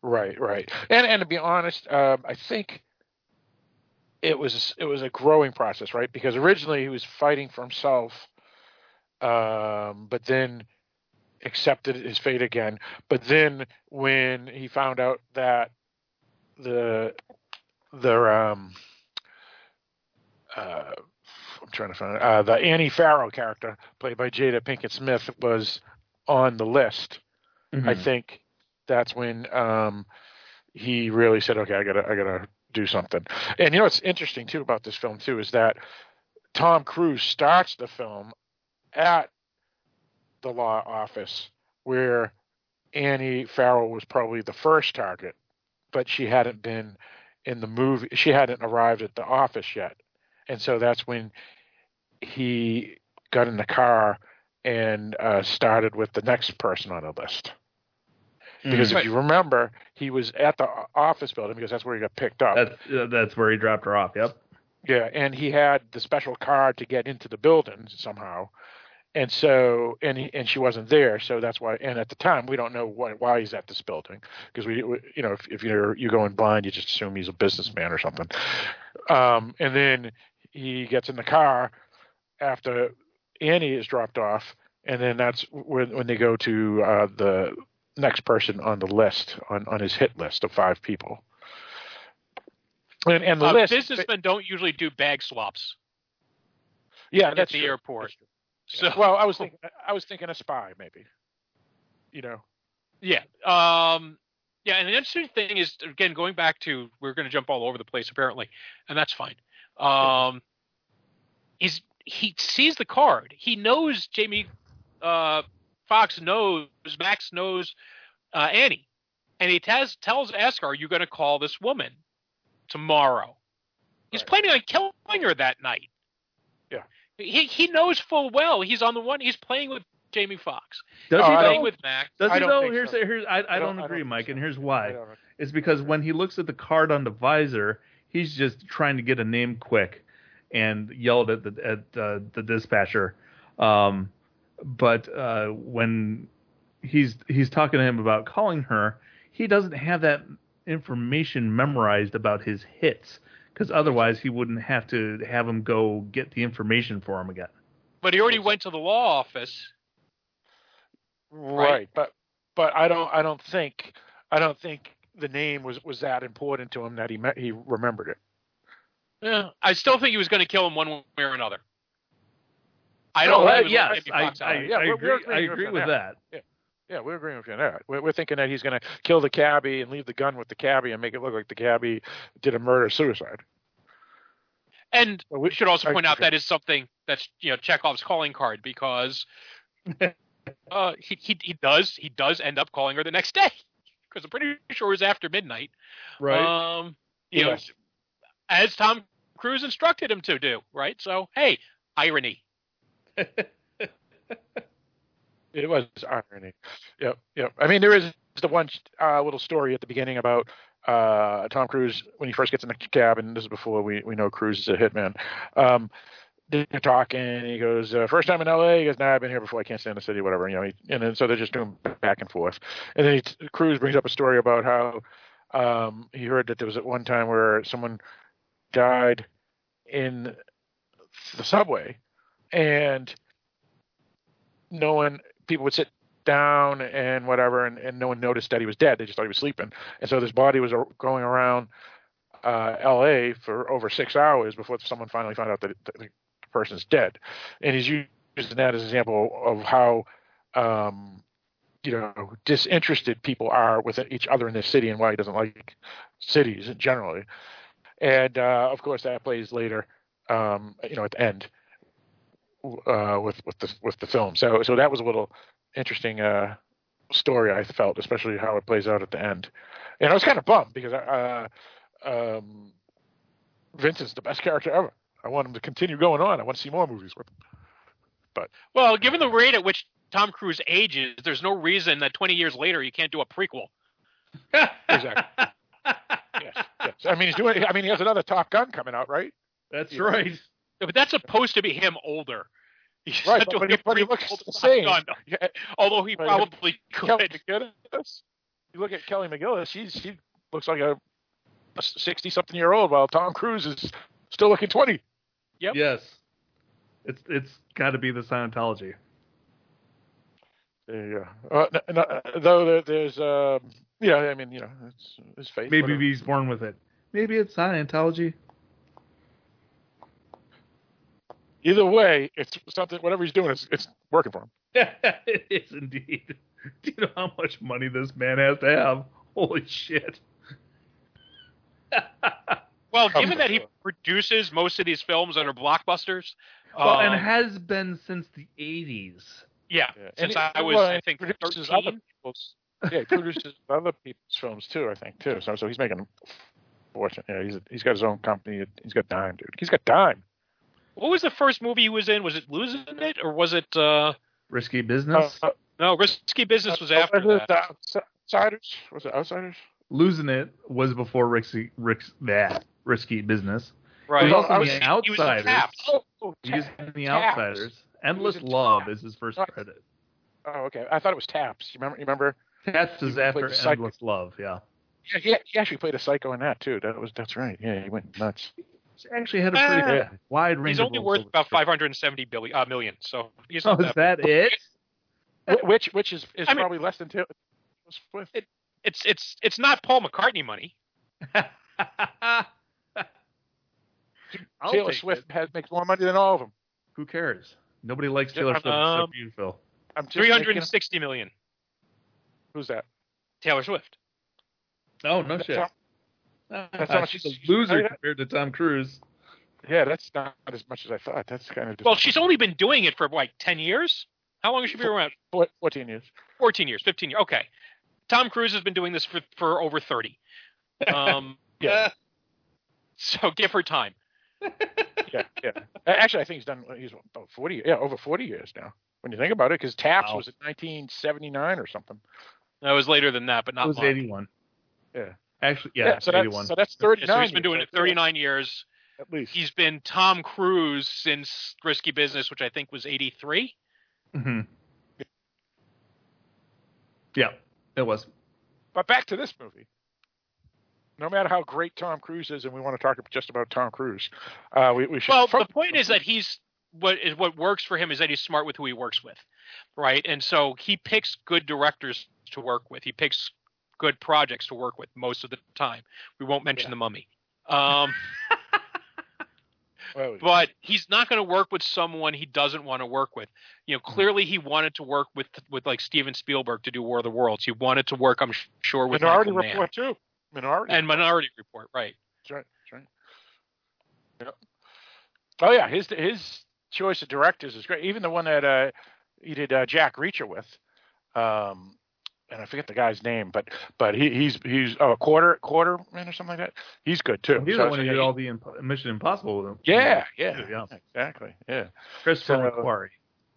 Right, right. And and to be honest, um, I think it was it was a growing process, right? Because originally he was fighting for himself um, but then accepted his fate again. But then when he found out that the the um uh I'm trying to find it, uh, the Annie Farrow character played by Jada Pinkett Smith was on the list. I Mhm. think that's when um he really said, "Okay, I gotta I gotta do something." And you know what's interesting too about this film too is that Tom Cruise starts the film at the law office where Annie Farrell was probably the first target, but she hadn't been in the movie. She hadn't arrived at the office yet, and so that's when he got in the car and uh, started with the next person on the list. Because Right. if you remember, he was at the office building because that's where he got picked up. That's uh, that's where he dropped her off. Yep. Yeah, and he had the special card to get into the building somehow, and so and he, and she wasn't there, so that's why. And at the time, we don't know why, why he's at this building because we, we- you know, if, if you're you go in blind, you just assume he's a businessman or something. Um, and then he gets in the car after Annie is dropped off, and then that's when when they go to uh, the next person on the list on on his hit list of five people. And, and the Uh, list, businessmen don't usually do bag swaps yeah, at that's the true. airport. That's So well, I was thinking, I was thinking a spy, maybe. You know, Yeah. Um, yeah, and the interesting thing is, again, going back to we're going to jump all over the place apparently, and that's fine. Um, is he sees the card? He knows Jamie uh, Foxx knows Max knows uh, Annie, and he tells tells Esker, "Are you going to call this woman tomorrow?" He's Right. planning on killing her that night. Yeah. He he knows full well he's on the one. He's playing with Jamie Foxx. Does he I? Playing with Max. Does I he don't know? think Here's so. here's I, I, I don't, don't- I agree, don't Mike, think and here's why. don't. It's because when he looks at the card on the visor, he's just trying to get a name quick, and yelled at the at uh, the dispatcher. Um, but uh, when he's he's talking to him about calling her, he doesn't have that information memorized about his hits, because otherwise he wouldn't have to have him go get the information for him again. But he already went to the law office. right? But but I don't I don't think I don't think the name was was that important to him that he met, he remembered it. Yeah, I still think he was going to kill him one way or another. I don't. uh, think he yes, gonna I, I. Yeah, I we're- we're agree. I agree with with that. that. Yeah, we're agreeing with you on that. We're, we're thinking that he's going to kill the cabbie and leave the gun with the cabbie and make it look like the cabbie did a murder suicide. And Well, we should also I- point out okay. that is something that's you know Chekhov's calling card because uh, he, he he does he does end up calling her the next day because I'm pretty sure it was after midnight. Right. Um, you know, as Tom Cruise instructed him to do. Right. So hey, irony. It was irony. Yep, yep. I mean, there is the one uh, little story at the beginning about uh, Tom Cruise when he first gets in the cab, and this is before we, we know Cruise is a hitman. Um, they're talking, and he goes, uh, "First time in L.A." He goes, "Nah, I've been here before. I can't stand the city, whatever." You know, he, and then so they're just doing back and forth. And then he, Cruise brings up a story about how um, he heard that there was at one time where someone died in the subway, and no one people would sit down and whatever and, and no one noticed that he was dead they just thought he was sleeping and so this body was going around uh la for over six hours before someone finally found out that person's dead and he's using that as an example of how um you know disinterested people are with each other in this city and why he doesn't like cities generally and uh of course that plays later um you know at the end uh, with with the with the film. So so that was a little interesting uh, story I felt, especially how it plays out at the end. And I was kind of bummed because uh, um, Vincent's the best character ever. I want him to continue going on. I want to see more movies with him. But well, given the rate at which Tom Cruise ages, there's no reason that 20 years later you can't do a prequel. Exactly. Yes, yes. I mean he's doing. I mean he has another Top Gun coming out, right? That's Yeah. right. Yeah, But that's supposed to be him older. He's Right, but- but he- but he looks the same. Gun, Yeah, although he But probably Kelly could. McGillis. You look at Kelly McGillis. She's she looks like a sixty something year old, while Tom Cruise is still looking twenty. Yep. Yes. It's it's got to be the Scientology. There you go. Uh, n- n- uh, though there, there's, um, yeah, I mean, you know, it's his faith. Maybe whatever. he's born with it. Maybe it's Scientology. Either way, it's something. Whatever he's doing, it's, it's working for him. it is indeed. Do you know how much money this man has to have? Holy shit. Well, given that he on. produces most of these films that are blockbusters, well, um, and has been since the 80s. yeah, Yeah. since And he- I was, well, I think, he produces 13. other people's. Yeah, he produces other people's films too. I think too. So, so he's making a fortune. Yeah, he's he's got his own company. He's got dime, dude. He's got dime. What was the first movie he was in? Was it Losing It, or was it? uh Risky business. Uh, No, Risky Business was uh, after was it that. Outsiders? Was it Outsiders? Losing it was before Risky, Rick's, that risky business. Right. He was also I in was- the he was in Outsiders. Oh, oh, He was in the Taps. Outsiders. Endless Love Taps. is his first credit. oh, okay. I thought it was Taps. You remember? You remember? Taps is He after played the psych- Endless Love. Yeah. Yeah, he, he actually played a psycho in that too. That was that's right. Yeah, he went nuts. He actually had a pretty Ah. wide range. He's only roles worth about the 570 billion, uh, million. So he's Oh, not is that it? Which which is is I mean- probably less than Taylor Swift. It's it's it's not Paul McCartney money. I'll Taylor Swift it. has makes more money than all of them. Who cares? Nobody likes Yeah, Taylor um, Swift except you, Phil. I'm just Three hundred making- and. Who's that? Taylor Swift. Oh no That's shit. how- Ah, that's how much she's a loser compared to Tom Cruise. Yeah, that's not as much as I thought. That's kind of Well, she's only been doing it for like ten years. How long has she been around? Fourteen years. Fourteen years, fifteen years. Okay. Tom Cruise has been doing this for for over thirty. Um, Yeah, so give her time. yeah, yeah. Actually, I think he's done. He's about forty. Yeah, over forty years now. When you think about it, because Taps Wow. was in 1979 or something. That was later than that, but It not was long. 81. Yeah. Actually, yeah, so that's 81. so that's Yeah, 39. so he's been doing years, it 39 years. at least. He's been Tom Cruise since Risky Business, which I think was 83. hmm Yeah, it was. But back to this movie. No matter how great Tom Cruise is, and we want to talk just about Tom Cruise, uh, we, we should. Well, the point is that he's what is what works for him is that he's smart with who he works with, right? And so he picks good directors to work with. He picks good projects to work with most of the time. We won't mention Yeah. the Mummy. Um, but he's not going to work with someone he doesn't want to work with. You know, clearly he wanted to work with with like Steven Spielberg to do War of the Worlds. He wanted to work, I'm sure, with Minority Michael Mann. Report too. Minority. and Minority Report, right? That's right. That's right. Yep. Oh yeah, his his choice of directors is great. Even the one that uh, he did uh, Jack Reacher with, um, and I forget the guy's name, but but he, he's he's oh, a quarter quarter man or something like that. He's good too. He's So- the one who yeah, did all the imp- Mission Impossible with him. yeah, yeah, yeah. exactly. Yeah, Christopher So- McQuarrie.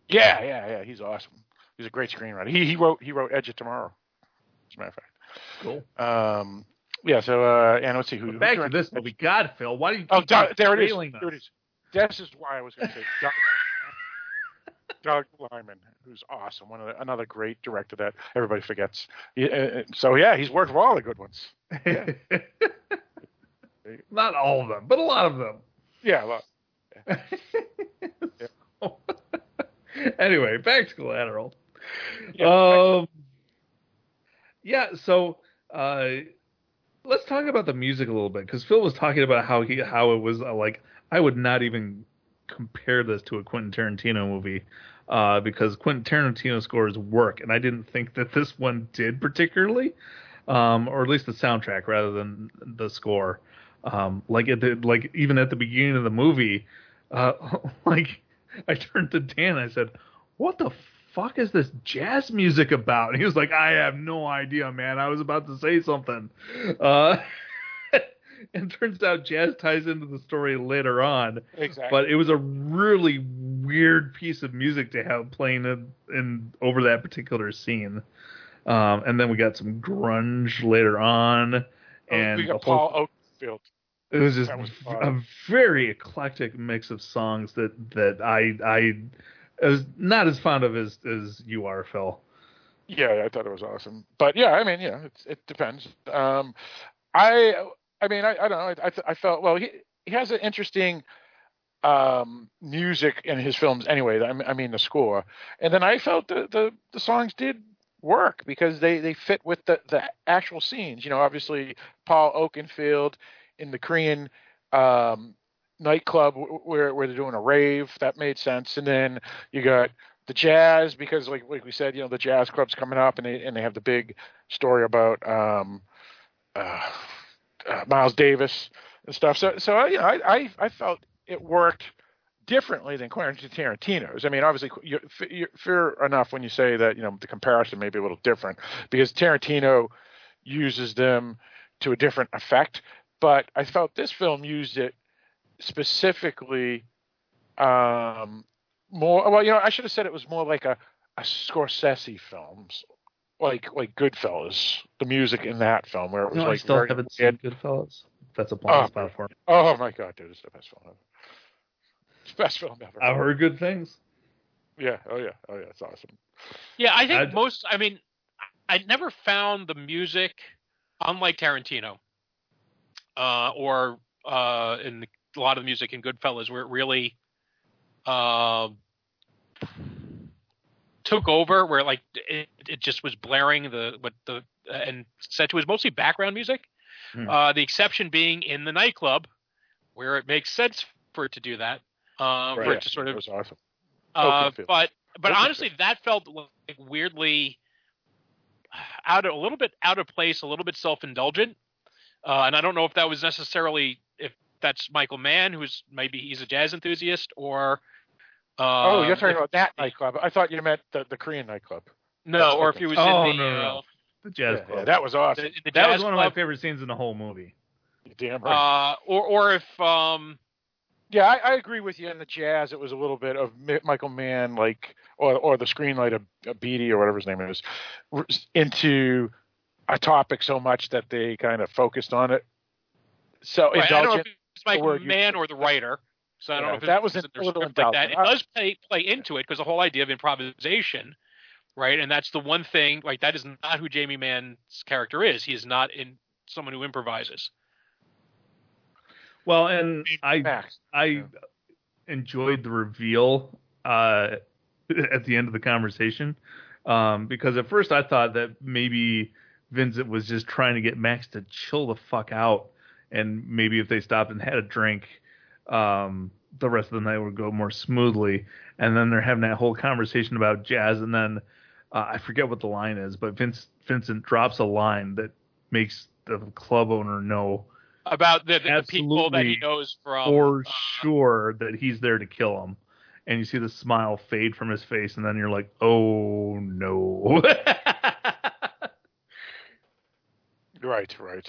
yeah, yeah, yeah. He's awesome. He's a great screenwriter. He he wrote he wrote Edge of Tomorrow. As a matter of fact. Cool. Um, yeah. So uh, and let's see who. Back to directed this movie. God, Phil, why do you keep Oh, Doug, there it is. trailing There it us? is. This is why I was going to say Doug, Doug Liman, who's awesome. One of the, another great director that everybody forgets. Yeah, uh, so yeah, he's worked with all the good ones. Not all of them, but a lot of them. Yeah, well, anyway, back to collateral. Yeah, um, yeah. So uh, let's talk about the music a little bit because Phil was talking about how he how it was uh, like I would not even compare this to a Quentin Tarantino movie uh, because Quentin Tarantino scores work, and I didn't think that this one did particularly, um, or at least the soundtrack rather than the score. Um, like at the like even at the beginning of the movie, uh, like I turned to Dan, I said, "What the fuck is this jazz music about?" And he was like, "I have no idea, man. I was about to say something." Uh, and turns out jazz ties into the story later on, exactly. but it was a really weird piece of music to have playing in, in over that particular scene. Um, and then we got some grunge later on, Oh, and we got whole Paul Oakenfold. it was just was a very eclectic mix of songs that that I I was not as fond of as as you are, Phil. Yeah, I thought it was awesome. But yeah, I mean, yeah, it, it depends. Um, I, I mean, I, I don't know. I, I, I felt well. He he has an interesting um, music in his films anyway. I I mean the score, and then I felt the, the the songs did work because they they fit with the the actual scenes. You know, obviously Paul Oakenfold in the Korean um, nightclub where where they're doing a rave that made sense, and then you got the jazz because like like we said, you know, the jazz club's coming up, and they and they have the big story about um, uh, uh, Miles Davis and stuff. So so I, you know, I I I felt it worked differently than Quentin Tarantino's. I mean, obviously, you're, you're fair enough when you say that you know the comparison may be a little different because Tarantino uses them to a different effect, but I felt this film used it specifically um, more. Well, you know, I should have said it was more like a, a Scorsese films. Like like Goodfellas, the music in that film, where it was No, like I still haven't weird. seen Goodfellas. That's a blind Oh. spot for me. Oh my god, dude, it's the best film ever. It's the best film ever. I've heard good things. Yeah. Oh yeah. Oh yeah. It's awesome. Yeah, I think I'd- most. I mean, I never found the music, unlike Tarantino, uh, or uh, in the, a lot of the music in Goodfellas, where it really uh, took over, where like it, it just was blaring the what the and said to was mostly background music. Hmm. Uh, the exception being in the nightclub, where it makes sense for it to do that. Uh, for Right. it to sort of was awesome. uh, but but honestly, that felt like weirdly out of a little bit out of place, a little bit self indulgent. Uh, and I don't know if that was necessarily if that's Michael Mann, who's maybe he's a jazz enthusiast, or uh, oh, you're talking if- about that nightclub. I thought you meant the, the Korean nightclub. no, or if he was Oh, in the, no, no, no. uh, The Jazz Yeah, Club. yeah, that was awesome. the, the that was one of my favorite scenes in the whole movie. You're damn right. uh, or or if um, yeah, I, I agree with you. In the jazz, it was a little bit of Michael Mann, like, or or the screenwriter uh, Beattie or whatever his name is, into a topic so much that they kind of focused on it. So right, I don't know if indulgent. It's Michael word you- Mann or the writer. So I don't Yeah, know if that was it's a in their little script like that. It does play play into it because the whole idea of improvisation, right? And that's the one thing. Like that is not who Jamie Mann's character is. He is not in someone who improvises. Well, and I Max. I enjoyed the reveal uh, at the end of the conversation um, because at first I thought that maybe Vincent was just trying to get Max to chill the fuck out, and maybe if they stopped and had a drink, um, the rest of the night would go more smoothly. And then they're having that whole conversation about jazz, and then uh, I forget what the line is, but Vince Vincent drops a line that makes the club owner know About the, the people that he knows from. for uh, sure that he's there to kill him. And you see the smile fade from his face, and then you're like, oh no. Right, right.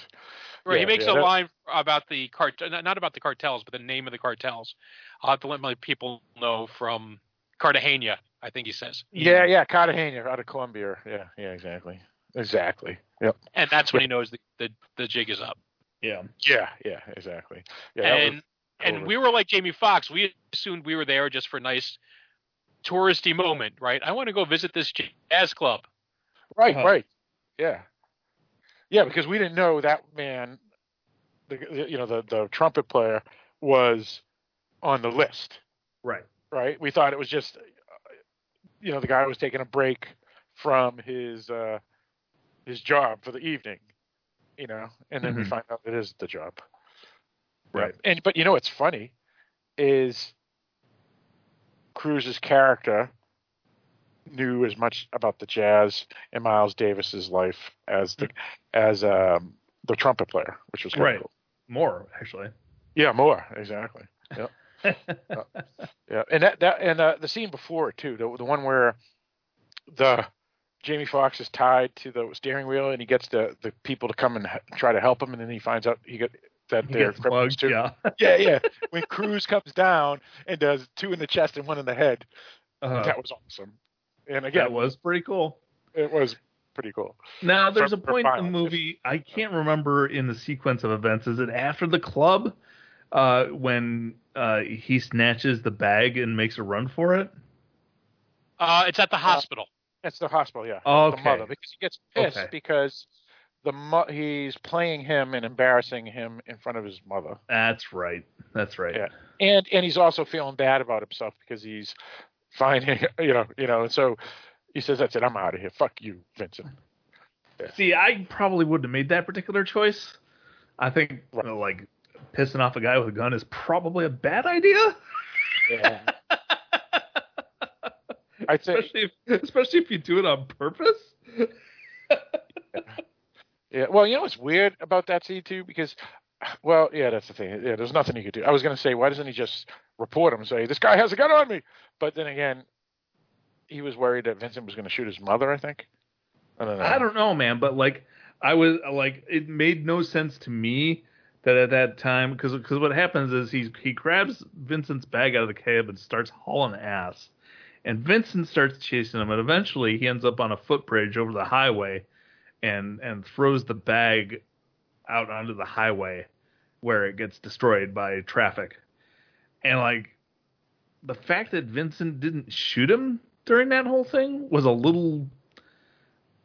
Right, he makes yeah, a that- line about the cart, not about the cartels, but the name of the cartels. I'll have to let my people know from Cartagena. I think he says, Yeah, yeah, Cartagena out of Colombia. Yeah, yeah, exactly, exactly. Yep. and that's when he knows the, the the jig is up. yeah. Yeah, yeah, exactly. Yeah, and was and over. we were like Jamie Foxx. We assumed we were there just for a nice touristy moment, right? I want to go visit this jazz club. right, Uh-huh. right. Yeah, yeah, because we didn't know that man, the the- you know the the trumpet player was on the list. Right. right? We thought it was just, you know, the guy was taking a break from his uh, his job for the evening, you know, and then we Mhm. find out it is the job, Right. And but you know what's funny is Cruise's character knew as much about the jazz and Miles Davis's life as the as um, the trumpet player, which was Right. cool. More, actually. Yeah, more exactly. Yeah, yeah, and that that and uh, the scene before it too, the the one where the Jamie Foxx is tied to the steering wheel and he gets the the people to come and try to help him, and then he finds out he got that He they're gets criminals too. yeah. yeah, yeah. When Cruise comes down and does two in the chest and one in the head, Uh, that was awesome. And again, that was pretty cool. it was pretty cool. Now, there's For- a point in the movie, I can't remember in the sequence of events. Is it after the club uh, when uh, he snatches the bag and makes a run for it? Uh, it's at the hospital. It's the hospital, yeah. Okay. The mother, because he gets pissed Okay. because the mo- he's playing him and embarrassing him in front of his mother. That's right. That's right. Yeah. and and he's also feeling bad about himself because he's finding you know you know and so he says that's it i'm out of here fuck you vincent See, I probably wouldn't have made that particular choice. I think Right. you know, like pissing off a guy with a gun is probably a bad idea. yeah i'd say especially if, especially if you do it on purpose. yeah well you know what's weird about that scene too because well yeah that's the thing. Yeah there's nothing he could do. I was going to say why doesn't he just report him and say this guy has a gun on me. But then again he was worried that vincent was going to shoot his mother i think. I don't know. I don't know, man, but like I was like it made no sense to me that at that time because because what happens is he he grabs Vincent's bag out of the cab and starts hauling ass, and Vincent starts chasing him, and eventually he ends up on a footbridge over the highway, and and throws the bag out onto the highway, where it gets destroyed by traffic, and like the fact that Vincent didn't shoot him during that whole thing was a little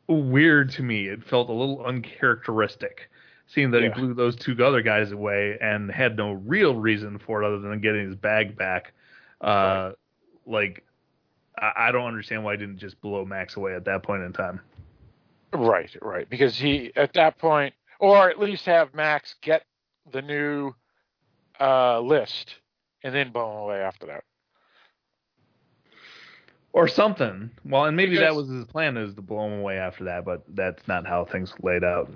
weird to me. It felt a little uncharacteristic, seeing that Yeah. he blew those two other guys away and had no real reason for it other than getting his bag back. Uh, Like, I, I don't understand why he didn't just blow Max away at that point in time. Right, right. Because he at that point, or at least have Max get the new uh, list and then blow him away after that. Or something. Well, and maybe that was his plan is to blow him away after that, but that's not how things laid out.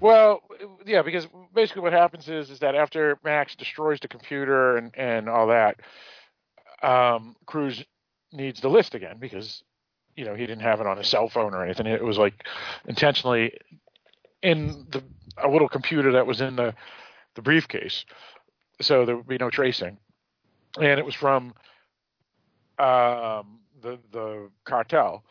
Well, yeah, because basically what happens is is that after Max destroys the computer and and all that, um, Cruise needs the list again because you know he didn't have it on his cell phone or anything. It was like intentionally in the a little computer that was in the the briefcase, so there would be no tracing, and it was from um, the the cartel,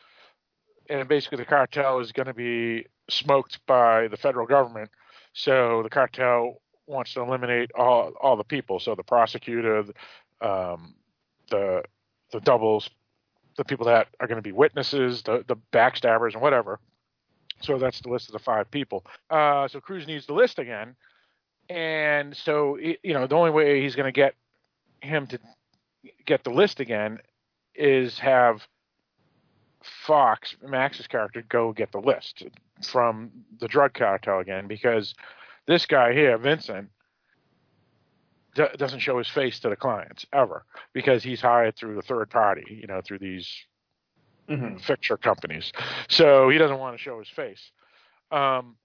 and basically the cartel is going to be smoked by the federal government. So the cartel wants to eliminate all all the people. So the prosecutor, um, the the doubles, the people that are going to be witnesses, the the backstabbers, and whatever. So that's the list of the five people. Uh, so Cruise needs the list again, and so you know the only way he's going to get him to get the list again is have Foxx, Max's character, go get the list from the drug cartel again because this guy here, Vincent, d- doesn't show his face to the clients ever because he's hired through the third party, you know, through these fixture companies. So he doesn't want to show his face. Um,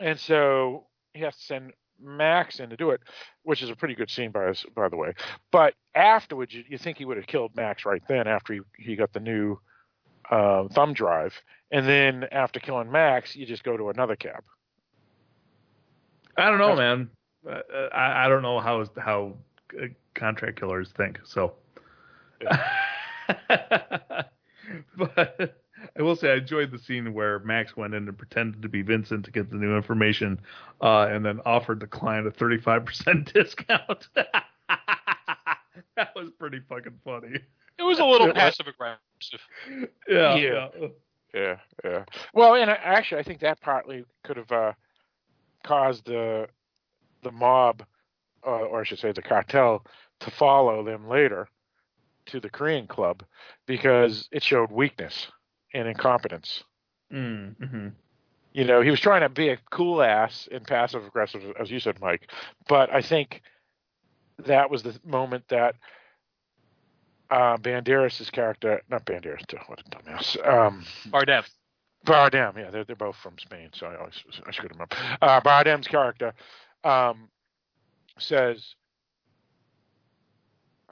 and so he has to send Max in to do it, which is a pretty good scene by us, by the way. But afterwards, you, you think he would have killed Max right then after he, he got the new uh, thumb drive, and then after killing Max, you just go to another cab. I don't know, man. Uh, I, I don't know how how uh, contract killers think. So, but I will say I enjoyed the scene where Max went in and pretended to be Vincent to get the new information, uh, and then offered the client a thirty five percent discount. that was pretty fucking funny. It was a little passive aggressive. Yeah, Yeah. yeah. Yeah, yeah. Well, and actually, I think that partly could have uh, caused the the mob, uh, or I should say, the cartel, to follow them later to the Korean club because it showed weakness and incompetence. Mm, hmm You know, he was trying to be a cool ass and passive aggressive, as you said, Mike. But I think that was the moment that uh, Banderas' character, not Banderas, what a dumbass. Um, Bardem. Bardem, yeah, they're they're both from Spain, so I always I should remember. Uh, Bardem's character um, says,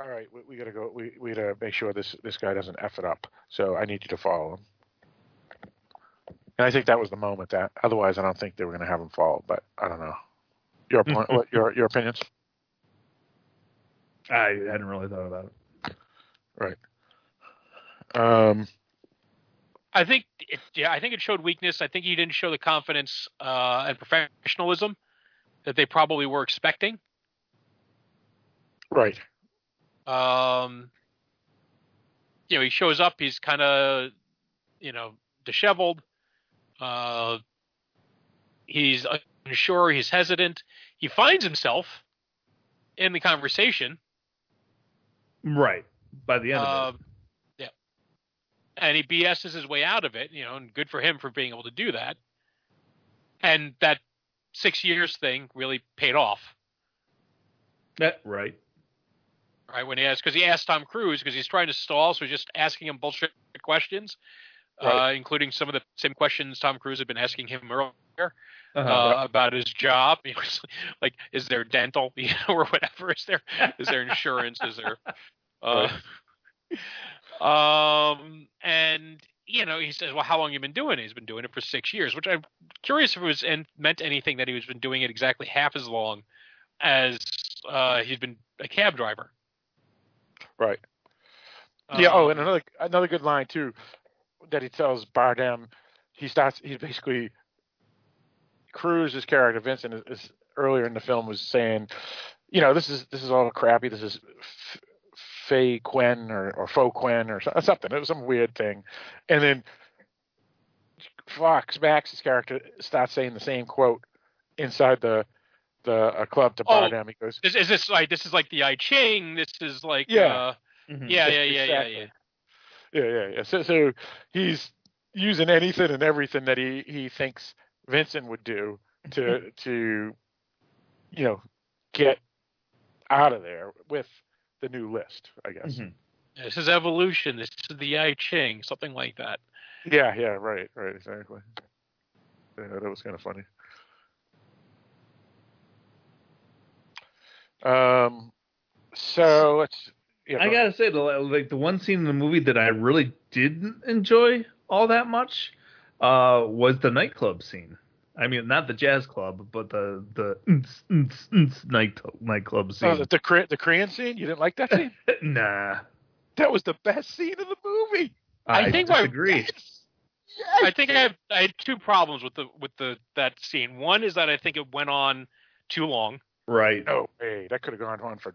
"All right, we, we gotta go. We we gotta make sure this this guy doesn't f it up. So I need you to follow him." And I think that was the moment that. Otherwise, I don't think they were gonna have him follow. But I don't know. Your point, what, your your opinions? I hadn't really thought about it. Right. Um. I think it, yeah, I think it showed weakness. I think he didn't show the confidence uh, and professionalism that they probably were expecting. Right. Um, you know, he shows up. He's kind of, you know, disheveled. Uh, he's unsure. He's hesitant. He finds himself in the conversation Right. By the end of it. Um, yeah. And he BS's his way out of it, you know, and good for him for being able to do that. And that six years thing really paid off, Yeah, right. Right? When he asked, because he asked Tom Cruise, because he's trying to stall, so he's just asking him bullshit questions, Right. uh, including some of the same questions Tom Cruise had been asking him earlier. Uh-huh. uh, about his job. You know, like, is there dental, you know, or whatever? Is there is there insurance? Is there? Uh, um, and you know, he says, well, how long you been doing it? He's been doing it for six years, which I'm curious if it was and meant anything that he was been doing it exactly half as long as uh, he's been a cab driver. Right. yeah. Oh, Um, and another another good line too that he tells Bardem. He starts. He's basically Cruise's character Vincent is, is earlier in the film was saying, you know, this is this is all crappy. This is f- Fey Quen or or Faux Quen or something. It was some weird thing, and then Foxx Max's character starts saying the same quote inside the the uh, club to Oh. Bardem. He goes, is, is this like this is like the I Ching? This is like Yeah. uh, Mhm. yeah, yeah, yeah, yeah, Exactly. yeah. Yeah, yeah, yeah. So, so he's using anything and everything that he he thinks Vincent would do to to you know get out of there with the new list. I guess. Mhm. This is evolution. This is the I Ching, something like that. Yeah, yeah, right, right, exactly. Yeah, that was kind of funny. Um, so let's. Yeah, I go- gotta say, the like the one scene in the movie that I really didn't enjoy all that much uh, was the nightclub scene. I mean, not the jazz club, but the the nts, nts, nts night nightclub scene. Oh, the the, Kore- the Korean scene. You didn't like that scene? nah, that was the best scene of the movie. I, I think my- disagree. I think I have I had two problems with the with the that scene. One is that I think it went on too long. Right. No way. That could have gone on for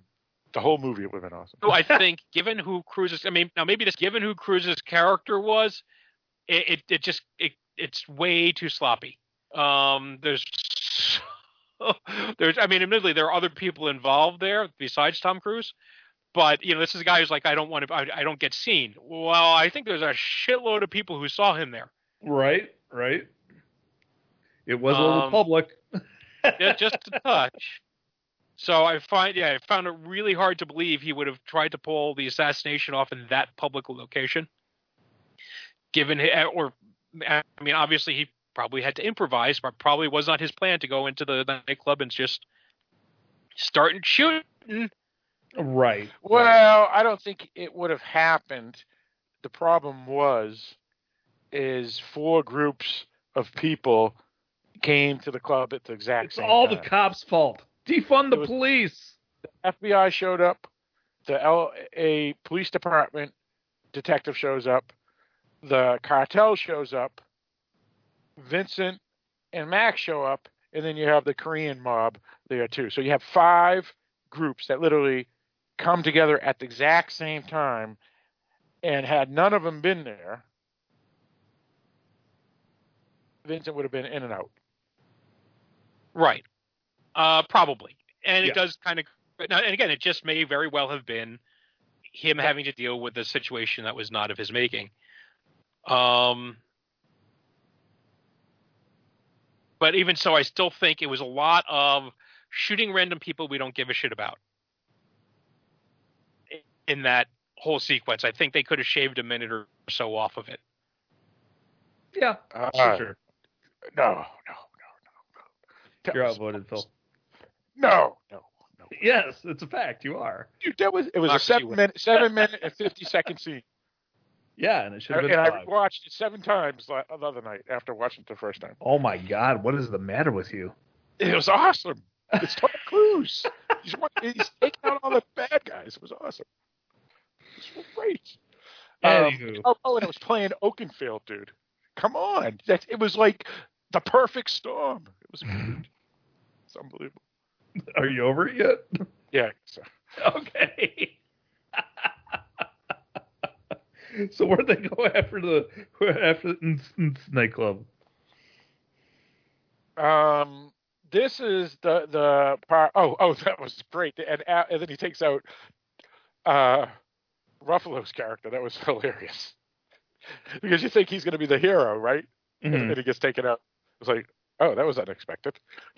the whole movie. It would have been awesome. Two, I think given who Cruise's I mean now maybe this given who Cruise's character was, it it, it just it it's way too sloppy. Um there's there's I mean admittedly there are other people involved there besides Tom Cruise. But you know, this is a guy who's like, I don't want to, I, I don't get seen. Well, I think there's a shitload of people who saw him there. Right. Right. It was a little Um, public. yeah, just a touch. So I find, yeah, I found it really hard to believe he would have tried to pull the assassination off in that public location. Given, eh, or eh, I mean, obviously he probably had to improvise, but probably was not his plan to go into the nightclub and just start shooting. Right. Well, I don't think it would have happened. The problem was, is four groups of people came to the club at the exact It's same all time. the cops' fault. Defund the was- police. The FBI showed up, the LA police department detective shows up, the cartel shows up, Vincent and Max show up, and then you have the Korean mob there too. So you have five groups that literally come together at the exact same time, and had none of them been there, Vincent would have been in and out. Right. Uh, probably. And Yeah. it does kind of, and again, it just may very well have been him having to deal with a situation that was not of his making. Um, but even so, I still think it was a lot of shooting random people we don't give a shit about in that whole sequence. I think they could have shaved a minute or so off of it. Yeah. Uh, Sure. No, no, no, no, no. You're was- outvoted, Phil. No, no, no. Yes, it's a fact. You are. Dude, that was it was a seven minute seven minute and fifty second scene. Yeah, and it should have been. And been I watched it seven times la- the other night after watching it the first time. Oh my God, what is the matter with you? It was awesome. It's Tom Cruise. He's he's taking out all the bad guys. It was awesome. It was great. Um, Anywho. oh, oh, and it was playing Oakenfold, dude. Come on, that it was like the perfect storm. It was. It's unbelievable. Are you over it yet? Yeah. So. Okay. so where'd they go after the after the nightclub? Um, this is the the part. Oh, oh, that was great. And, and then he takes out uh, Ruffalo's character. That was hilarious because you think he's going to be the hero, right? And, Mhm. and he gets taken out. It's like, oh, that was unexpected.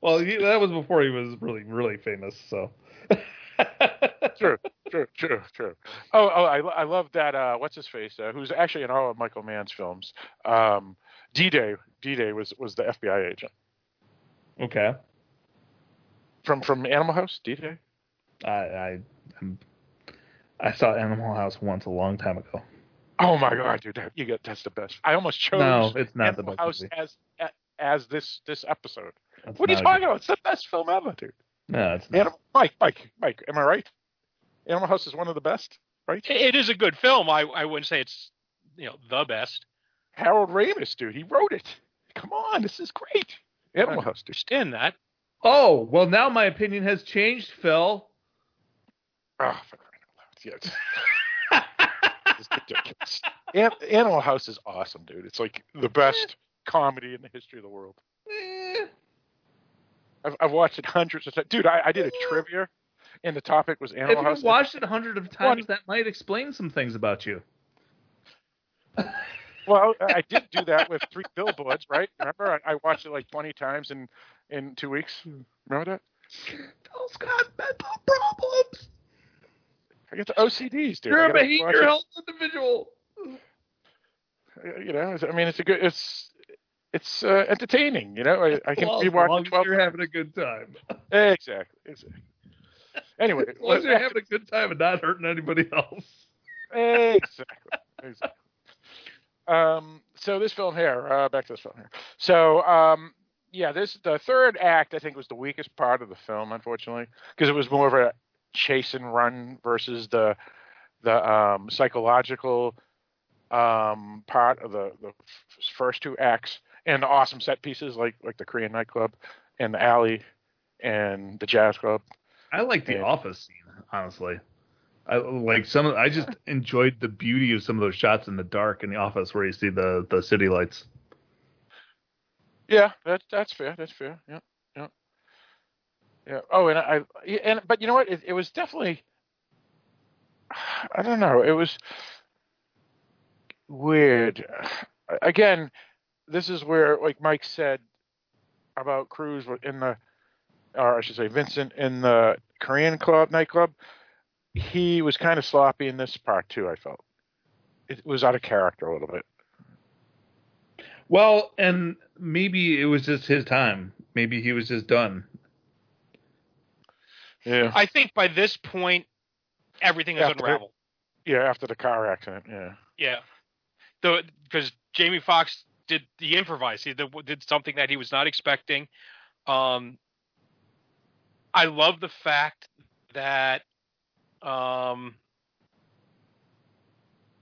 well, he, that was before he was really, really famous. So. true, true, true, true. Oh, oh, I, I love that. Uh, what's his face? Uh, who's actually in all of Michael Mann's films? Um, D-Day. D-Day was was the FBI agent Okay. from from Animal House. D-Day. I I I'm, I saw Animal House once a long time ago. Oh my god, dude, that, you get that's the best. I almost chose No, it's not the Animal best House movie. as as this this episode. That's What are you not a talking about? It's the best film ever, dude. No, it's not. Animal, Mike, Mike, Mike. Am I right? Animal House is one of the best, right? It is a good film. I I wouldn't say it's you know the best. Harold Ramis, dude, he wrote it. Come on, this is great. Animal I House, dude. understand that. Oh well, now my opinion has changed, Phil. Oh, for crying out loud. Yes. It's ridiculous. An- Animal House is awesome, dude. It's like the best comedy in the history of the world. Eh, I've, I've watched it hundreds of times. Dude, I, I did a trivia, and the topic was if Animal you've House. watched it a hundred of times, that might explain some things about you. Well, I did do that with three billboards, right? Remember, I, I watched it like 20 times in in two weeks. Remember that? Phil's got mental problems. I get the OCDs, dude. You're a behavior health individual. You know, I mean, it's a good. It's it's uh, entertaining. You know, I, I can Well, as rewatch long as 12 you're having a good time. Exactly. exactly. Anyway, As long as you're having a good time and not hurting anybody else. exactly. exactly. Um, so this film here, uh, back to this film here. So, um, yeah, this the third act I think was the weakest part of the film, unfortunately, because it was more of a chase and run versus the the um, psychological um, part of the the f- first two acts and the awesome set pieces like like the Korean nightclub and the alley and the jazz club. I like the Yeah. office scene, honestly. I like some. Of, I just enjoyed the beauty of some of those shots in the dark in the office where you see the the city lights. Yeah, that's that's fair. That's fair. Yeah, yeah. Oh, and I and but you know what? It, it was definitely. I don't know. It was weird. Again, this is where, like Mike said about Cruise in the, or I should say Vincent in the Korean club nightclub. He was kind of sloppy in this part too. I felt it was out of character a little bit. Well, and maybe it was just his time. Maybe he was just done. Yeah. I think by this point, everything has After- unraveled. Yeah, after the car accident. Yeah. Yeah, the because Jamie Foxx did the improvise. He did, did something that he was not expecting. Um, I love the fact that um,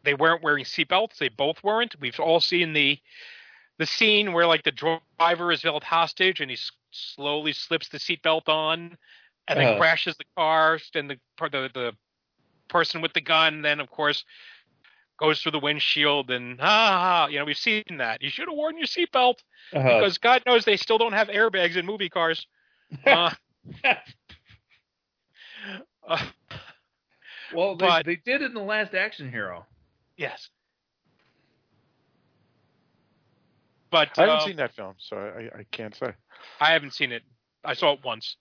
they weren't wearing seatbelts. They both weren't. We've all seen the the scene where like the driver is held hostage and he s- slowly slips the seatbelt on and then Uh-huh. crashes the car. And the the the person with the gun then of course goes through the windshield and ah, you know we've seen that. You should have worn your seatbelt Uh, because God knows they still don't have airbags in movie cars. Uh, uh, well, they, but- they did in the last Action Hero. yes, but I haven't uh, seen that film, so I, I can't say. I haven't seen it. I saw it once,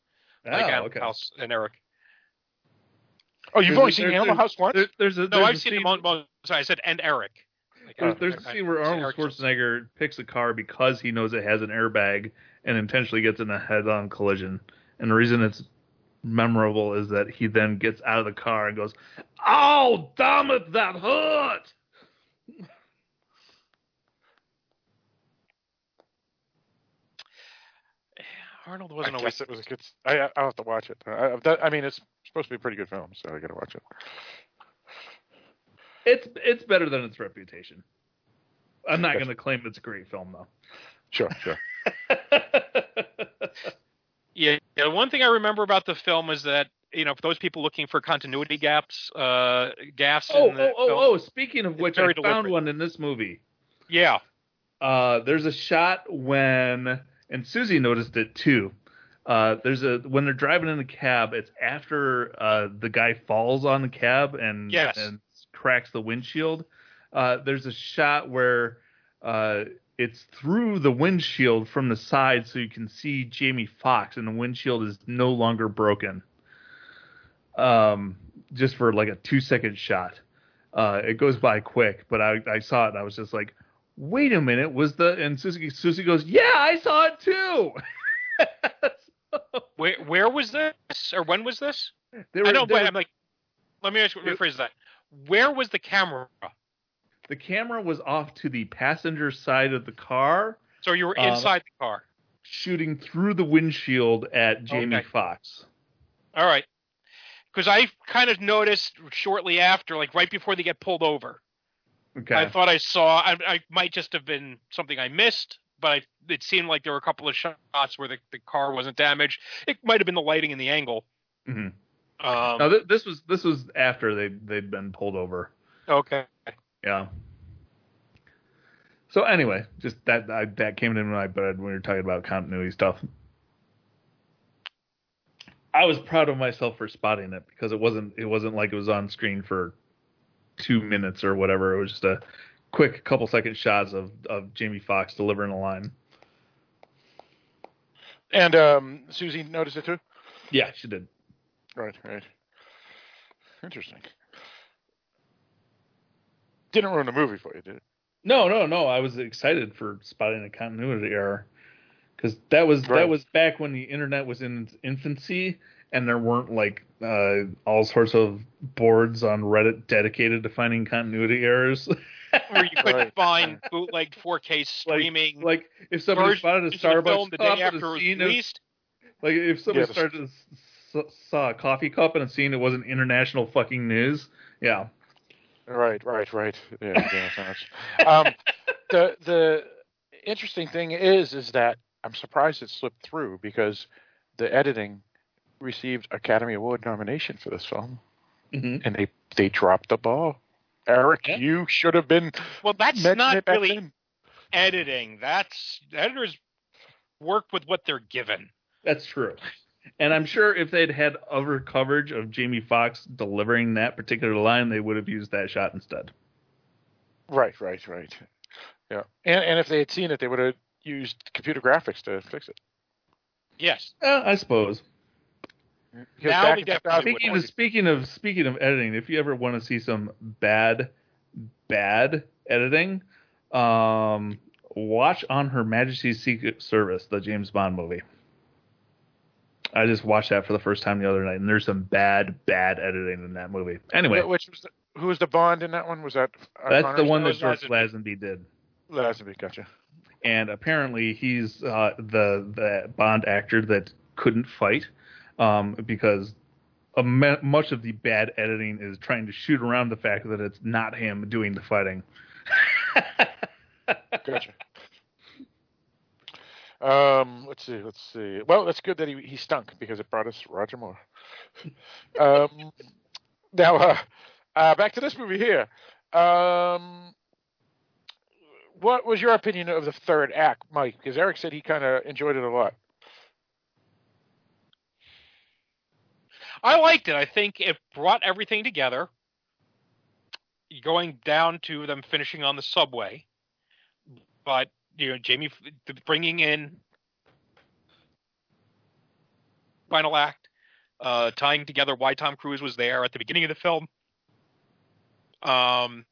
like oh, Animal okay. House and Eric. Oh, you've There's only a- seen Animal House once? There, there's a No, I've a seen scene, them. on- Sorry, I said and Eric. Like, There's, uh, there's I- a scene where Arnold Schwarzenegger picks a car because he knows it has an airbag and intentionally gets in a head-on collision. And the reason it's memorable is that he then gets out of the car and goes, "Oh, damn it, that hurt!" Arnold wasn't always. guess it was a good. I, I'll have to watch it. I, I've I mean, it's supposed to be a pretty good film, so I got to watch it. It's it's better than its reputation. I'm not going to claim it's a great film though. Sure, sure. Yeah, yeah. One thing I remember about the film is that you know, for those people looking for continuity gaps, uh, gaps. oh, in the oh, oh, film, oh! Speaking of which, I very found deliberate. one in this movie. Yeah, Uh, there's a shot when, and Susie noticed it too. Uh, there's a when they're driving in the cab. It's after uh, the guy falls on the cab and Yes. and cracks the windshield. Uh, there's a shot where uh, it's through the windshield from the side, so you can see Jamie Foxx, and the windshield is no longer broken. Um, just for like a two second shot. Uh, it goes by quick, but I, I saw it and I was just like, wait a minute, was the and Susie Susie goes, yeah, I saw it too. Where where was this, or when was this? I were- know, they but were- I'm like, let me ask, rephrase that. Where was the camera? the camera was off to the passenger side of the car, So you were Uh, inside the car. shooting through the windshield at Jamie Okay. Foxx. All right. Because I kind of noticed shortly after, like right before they get pulled over, Okay. I thought I saw. I, I might just have been something I missed, but I, it seemed like there were a couple of shots where the, the car wasn't damaged. It might have been the lighting and the angle. Mhm. Um, no, th- this was this was after they they'd been pulled over. okay. Yeah. So anyway, just that I, that came into my head when we were talking about continuity stuff. I was proud of myself for spotting it because it wasn't it wasn't like it was on screen for two minutes or whatever. It was just a quick couple second shots of of Jamie Foxx delivering a line. And um, Susie noticed it too. Yeah, she did. Right, right. Interesting. Didn't ruin the movie for you, did it? No, no, no. I was excited for spotting a continuity error because that was Right. that was back when the internet was in its infancy and there weren't like uh, all sorts of boards on Reddit dedicated to finding continuity errors. Where you couldn't Right. find bootlegged 4K streaming. like if somebody versions spotted a of the film Starbucks the cup day after it a scene, of, released. like if somebody Yeah, started to s- s- saw a coffee cup and a scene it wasn't international fucking news, yeah. Right, right, right. Yeah, yeah, so much. Um, the the interesting thing is, is that I'm surprised it slipped through because the editing received Academy Award nomination for this film, hmm and they they dropped the ball. Eric, Yeah. you should have been Well, that's not really then. editing. That's editors work with what they're given. That's true. And I'm sure if they'd had other coverage of Jamie Foxx delivering that particular line, they would have used that shot instead. Right, right, right. Yeah, and and if they had seen it, they would have used computer graphics to fix it. Yes. Uh, I suppose. Now back they in definitely Speaking of speaking of speaking of editing, if you ever want to see some bad bad editing, um, watch on Her Majesty's Secret Service, the James Bond movie. I just watched that for the first time the other night, and there's some bad bad editing in that movie. Anyway, which was the, who was the Bond in that one? Was that that's Connery? the one that George George Lazenby did. Lazenby, gotcha. and apparently he's uh, the the Bond actor that couldn't fight um, because a me- much of the bad editing is trying to shoot around the fact that it's not him doing the fighting. Gotcha. Um, let's see, let's see. Well, that's good that he he stunk because it brought us Roger Moore. um, now, uh, uh, back to this movie here. Um, what was your opinion of the third act, Mike? Because Eric said he kind of enjoyed it a lot. I liked it. I think it brought everything together. Going down to them finishing on the subway, but you know Jamie bringing in final act, uh, tying together why Tom Cruise was there at the beginning of the film. Um,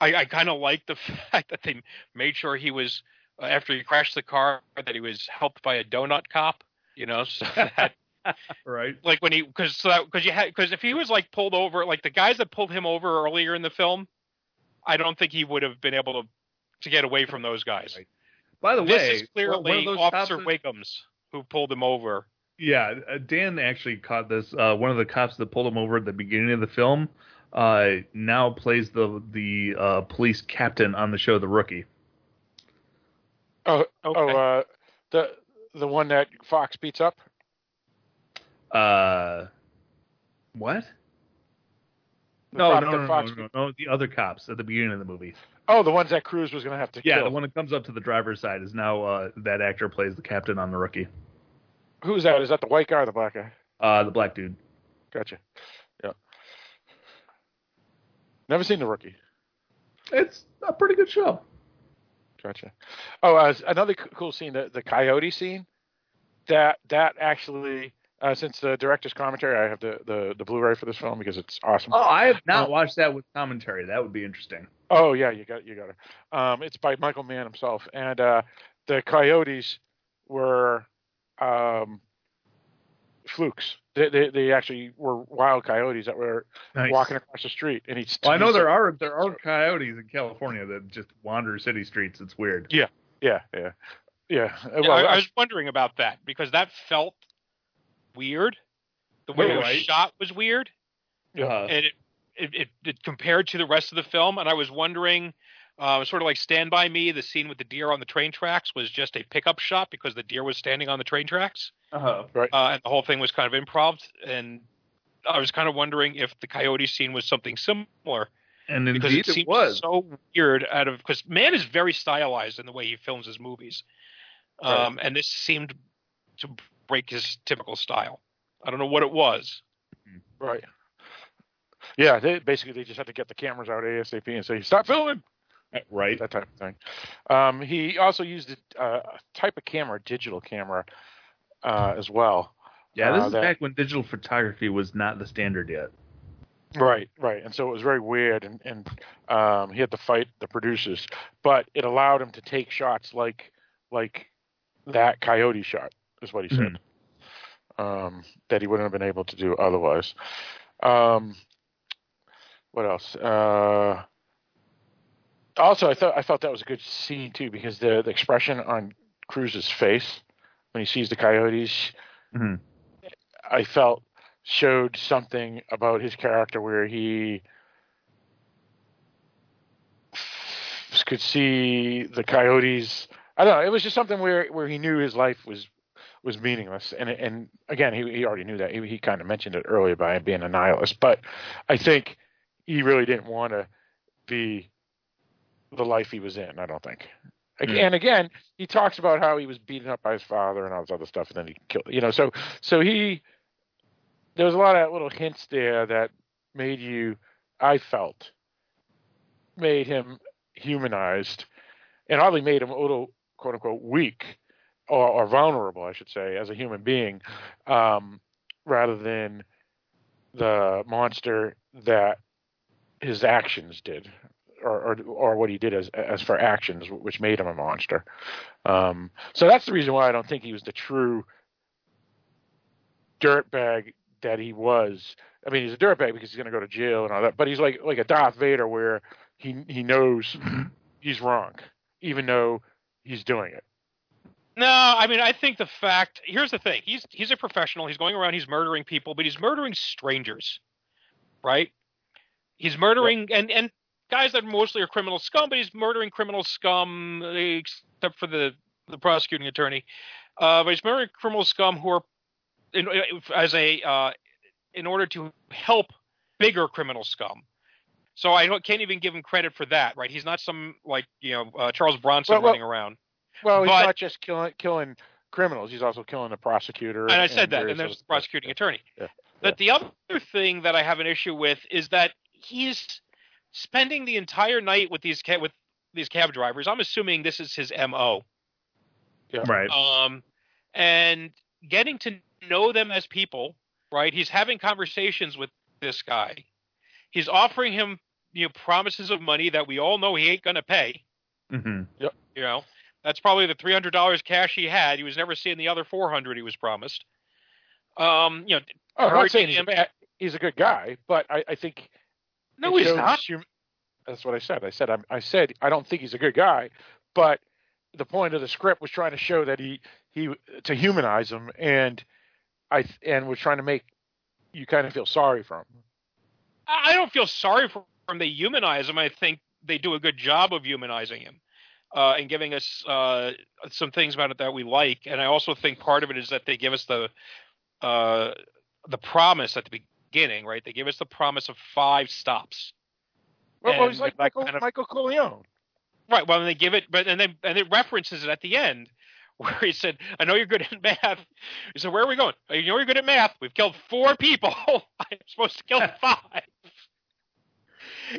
I, I kind of like the fact that they made sure he was uh, after he crashed the car that he was helped by a donut cop. You know, so that Right? like when he because so because you had because if he was like pulled over like the guys that pulled him over earlier in the film, I don't think he would have been able to to get away from those guys. Right. By the This way, is clearly one of those Officer cops- Wiggums who pulled him over. Yeah, uh, Dan actually caught this. Uh, one of the cops that pulled him over at the beginning of the film uh, now plays the the uh, police captain on the show The Rookie. Oh, Okay. oh, uh, the the one that Foxx beats up. Uh, what? No, no, no, no, no, no, the other cops at the beginning of the movie. Oh, the ones that Cruise was going to have to Yeah, kill. the one that comes up to the driver's side is now uh, that actor plays the captain on the rookie. Who's that? Is that the white guy or the black guy? Uh, the black dude. Gotcha. Yeah. Never seen the rookie. It's a pretty good show. Gotcha. Oh, uh, another cool scene, the the coyote scene. That that actually, uh, since the director's commentary, I have the, the the Blu-ray for this film because it's awesome. Oh, I have not Oh. watched that with commentary. That would be interesting. Oh yeah, you got you got it. Um, it's by Michael Mann himself, and uh, the coyotes were um, flukes. They, they they actually were wild coyotes that were Nice. walking across the street, and he's. Well, I know there are there are coyotes in California that just wander city streets. It's weird. Yeah, yeah, yeah. Yeah, Well, I, I I- was wondering about that because that felt weird. The way it was Right. shot was weird, Yeah. Uh, and it, it, it, it compared to the rest of the film. And I was wondering, uh, sort of like Stand by Me, the scene with the deer on the train tracks was just a pickup shot because the deer was standing on the train tracks, uh-huh. uh, and the whole thing was kind of improv. And I was kind of wondering if the coyote scene was something similar And because indeed it it was. so weird out of because Mann is very stylized in the way he films his movies um and this seemed to break his typical style i don't know what it was Right. Yeah, they basically they just had to get the cameras out ASAP and say stop filming right. that type of thing. Um, he also used a, uh, a type of camera, digital camera, uh, as well. Yeah, this uh, is that- back when digital photography was not the standard yet. Right, right, and so it was very weird, and and um, he had to fight the producers, but it allowed him to take shots like like that coyote shot is what he said. Um, that he wouldn't have been able to do otherwise. Um, what else? Uh, also, I thought I thought that was a good scene too because the the expression on Cruise's face when he sees the coyotes, Mhm. I felt showed something about his character where he could see the coyotes. I don't know. It was just something where where he knew his life was was meaningless, and and again, he he already knew that. He, he kind of mentioned it earlier by being a nihilist, but I think he really didn't want to be the life he was in. I don't think. Hmm. And again, he talks about how he was beaten up by his father and all this other stuff, and then he killed. You know, so so he there was a lot of little hints there that made you, I felt, made him humanized, and oddly made him a little quote unquote weak or, or vulnerable, I should say, as a human being, um, rather than the monster that his actions did. Or, or, or what he did as as for actions, which made him a monster. Um, so that's the reason why I don't think he was the true dirtbag that he was. I mean, he's a dirtbag because he's going to go to jail and all that. But he's like like a Darth Vader, where he he knows he's wrong, even though he's doing it. No i mean i think the fact here's the thing he's he's a professional he's going around he's murdering people but he's murdering strangers right he's murdering and and guys that mostly are criminal scum but he's murdering criminal scum except for the the prosecuting attorney uh but he's murdering criminal scum who are in, as a uh in order to help bigger criminal scum so I don't, can't even give him credit for that, right? He's not some like you know uh, Charles Bronson Well, well, running around. Well, he's But- not just killing killing criminals; he's also killing the prosecutor. and I said that, and there's other- the prosecuting attorney. Yeah. But the other thing that I have an issue with is that he's spending the entire night with these ca- with these cab drivers. I'm assuming this is his mo. Right. Um, and getting to know them as people, right? He's having conversations with this guy. He's offering him, you know, promises of money that we all know he ain't gonna pay. hmm You know, that's probably the three hundred dollars cash he had. He was never seeing the other four hundred he was promised. Um, you know, Oh, I'm not saying he's a, bad, he's a good guy, but I, I think no, he's not. hum- that's what I said. I said I'm, I said I don't think he's a good guy, but the point of the script was trying to show that he he to humanize him, and I and was trying to make you kind of feel sorry for him. I I don't feel sorry for him. They humanize him. I think they do a good job of humanizing him uh, and giving us uh, some things about it that we like. And I also think part of it is that they give us the uh, the promise at the beginning, right? They give us the promise of five stops. Well, well, he's like Michael kind of- Michael Corleone. Right. Well, and they give it, but and then and it references it at the end, where he said, "I know you're good at math." He said, "Where are we going? You know you're good at math. We've killed four people. I'm supposed to kill five.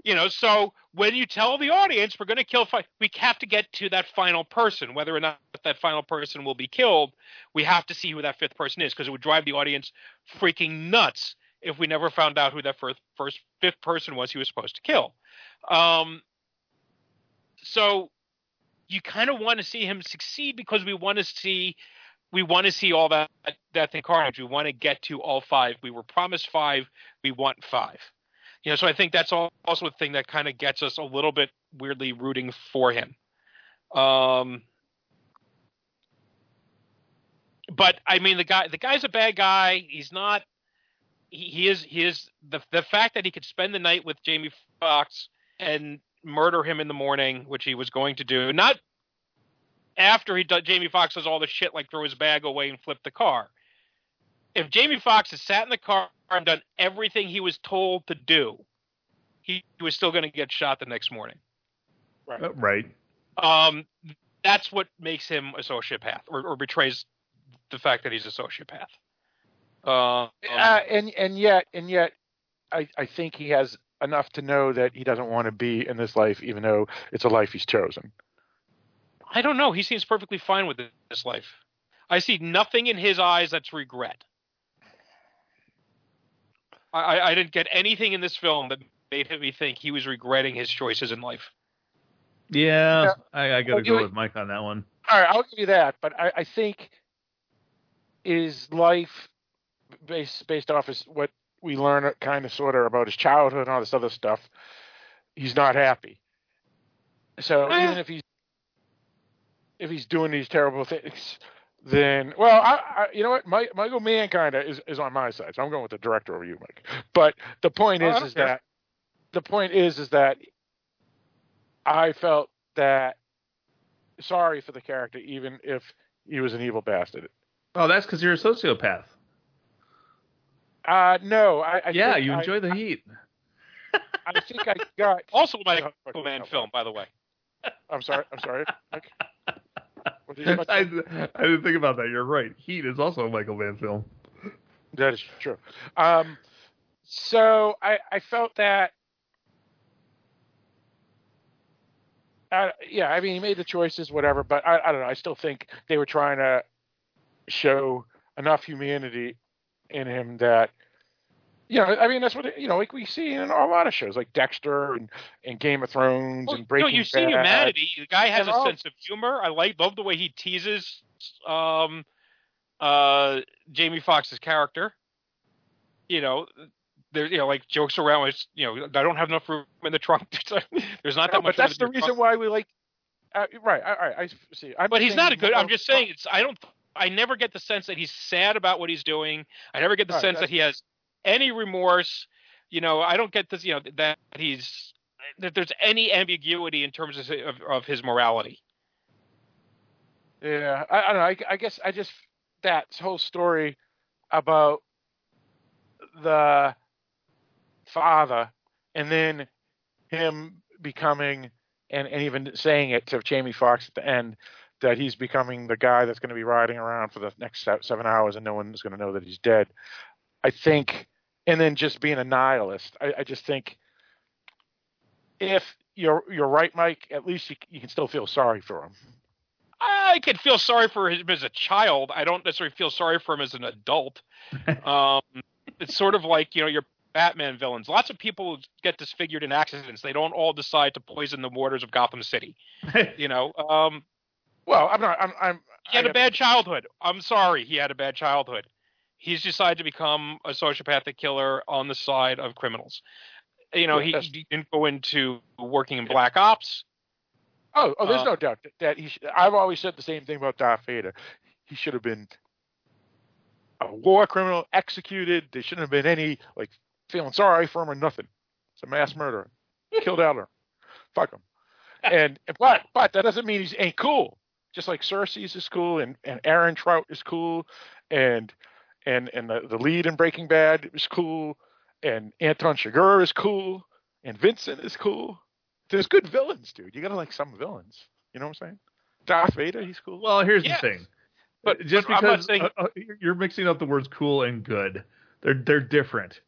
You know, so when you tell the audience we're going to kill five, we have to get to that final person. Whether or not that final person will be killed, we have to see who that fifth person is because it would drive the audience freaking nuts if we never found out who that first, first fifth person was he was supposed to kill. Um, so you kind of want to see him succeed because we want to see we want to see all that death and carnage. We want to get to all five. We were promised five. We want five. You know, so I think that's also a thing that kind of gets us a little bit weirdly rooting for him. Um, but I mean, the guy the guy's a bad guy. He's not. He, he is. He is the the fact that he could spend the night with Jamie Foxx and murder him in the morning, which he was going to do. Not after he Jamie Foxx does all the shit like throw his bag away and flip the car. If Jamie Foxx had sat in the car and done everything he was told to do, he, he was still going to get shot the next morning. Uh, right. Um, that's what makes him a sociopath, or, or betrays the fact that he's a sociopath. Uh, Uh, and and yet and yet, I I think he has enough to know that he doesn't want to be in this life, even though it's a life he's chosen. I don't know. He seems perfectly fine with this life. I see nothing in his eyes that's regret. I, I, I didn't get anything in this film that made me think he was regretting his choices in life. Yeah, Yeah. I, I got to go you- with Mike on that one. All right, I'll give you that, but I, I think is life based based off his what we learn kind of sort of about his childhood and all this other stuff, he's not happy. So Eh. even if he's if he's doing these terrible things, then well, I, I you know what, Mike, Michael Mann kind of is is on my side, so I'm going with the director over you, Mike. But the point Oh, is, don't is care. that the point is, is that I felt that sorry for the character, even if he was an evil bastard. Oh, that's because you're a sociopath. Uh, no, I, I yeah, think you I- enjoy the heat. I think I got. Also, my Oh, Michael Mann film, by the way. I'm sorry. I'm sorry. Mike. What did you say about I. I didn't think about that. You're right. Heat is also a Michael Mann film. That is true. Um, so I, I felt that. Uh, yeah, I mean, he made the choices, whatever, but I, I don't know. I still think they were trying to show enough humanity in him that, you know, I mean, that's what you know, like we see in a lot of shows, like Dexter and, and Game of Thrones Well, and you, know, Breaking you see Bad. humanity. The guy has a all- sense of humor. I like love the way he teases um, uh, Jamie Foxx's character. You know, there you know like jokes around with you know I don't have enough room in the trunk. There's not No, that much. but that's the your reason trunk. why we like. Uh, right, all right, I see. I'm But he's not a good. I'm just saying it's. I don't. I never get the sense that he's sad about what he's doing. I never get the Right, sense that he has any remorse. You know, I don't get this. You know that he's that there's any ambiguity in terms of of, of his morality. Yeah, I, I don't know. I, I guess I just that whole story about the father and then him becoming and, and even saying it to Jamie Foxx at the end that he's becoming the guy that's going to be riding around for the next seven hours and no one's going to know that he's dead. I think, and then just being a nihilist. I, I just think if you're you're right, Mike. At least you, you can still feel sorry for him. I could feel sorry for him as a child. I don't necessarily feel sorry for him as an adult. um, it's sort of like you know your Batman villains. Lots of people get disfigured in accidents. They don't all decide to poison the waters of Gotham City. You know, um, Well, I'm not. I'm. I'm he had I a bad childhood. I'm sorry, he had a bad childhood. He's decided to become a sociopathic killer on the side of criminals. You know, he, he didn't go into working in black ops. Oh, oh, there's Uh, no doubt that, that he. Should, I've always said the same thing about Darth Vader. He should have been a war criminal, executed. There shouldn't have been any like feeling sorry for him or nothing. It's a mass murderer. Killed Elder. Fuck him. And but but that doesn't mean he ain't cool. Just like Cersei's is cool, and and Ehrmantraut is cool, and and and the, the lead in Breaking Bad is cool. and Anton Chigurh is cool, and Vincent is cool. There's good villains, dude. You gotta like some villains. You know what I'm saying? Darth Vader, he's cool. Well, here's Yes. the thing. But- just but because saying- uh, uh, you're mixing up the words cool and good, they're they're different.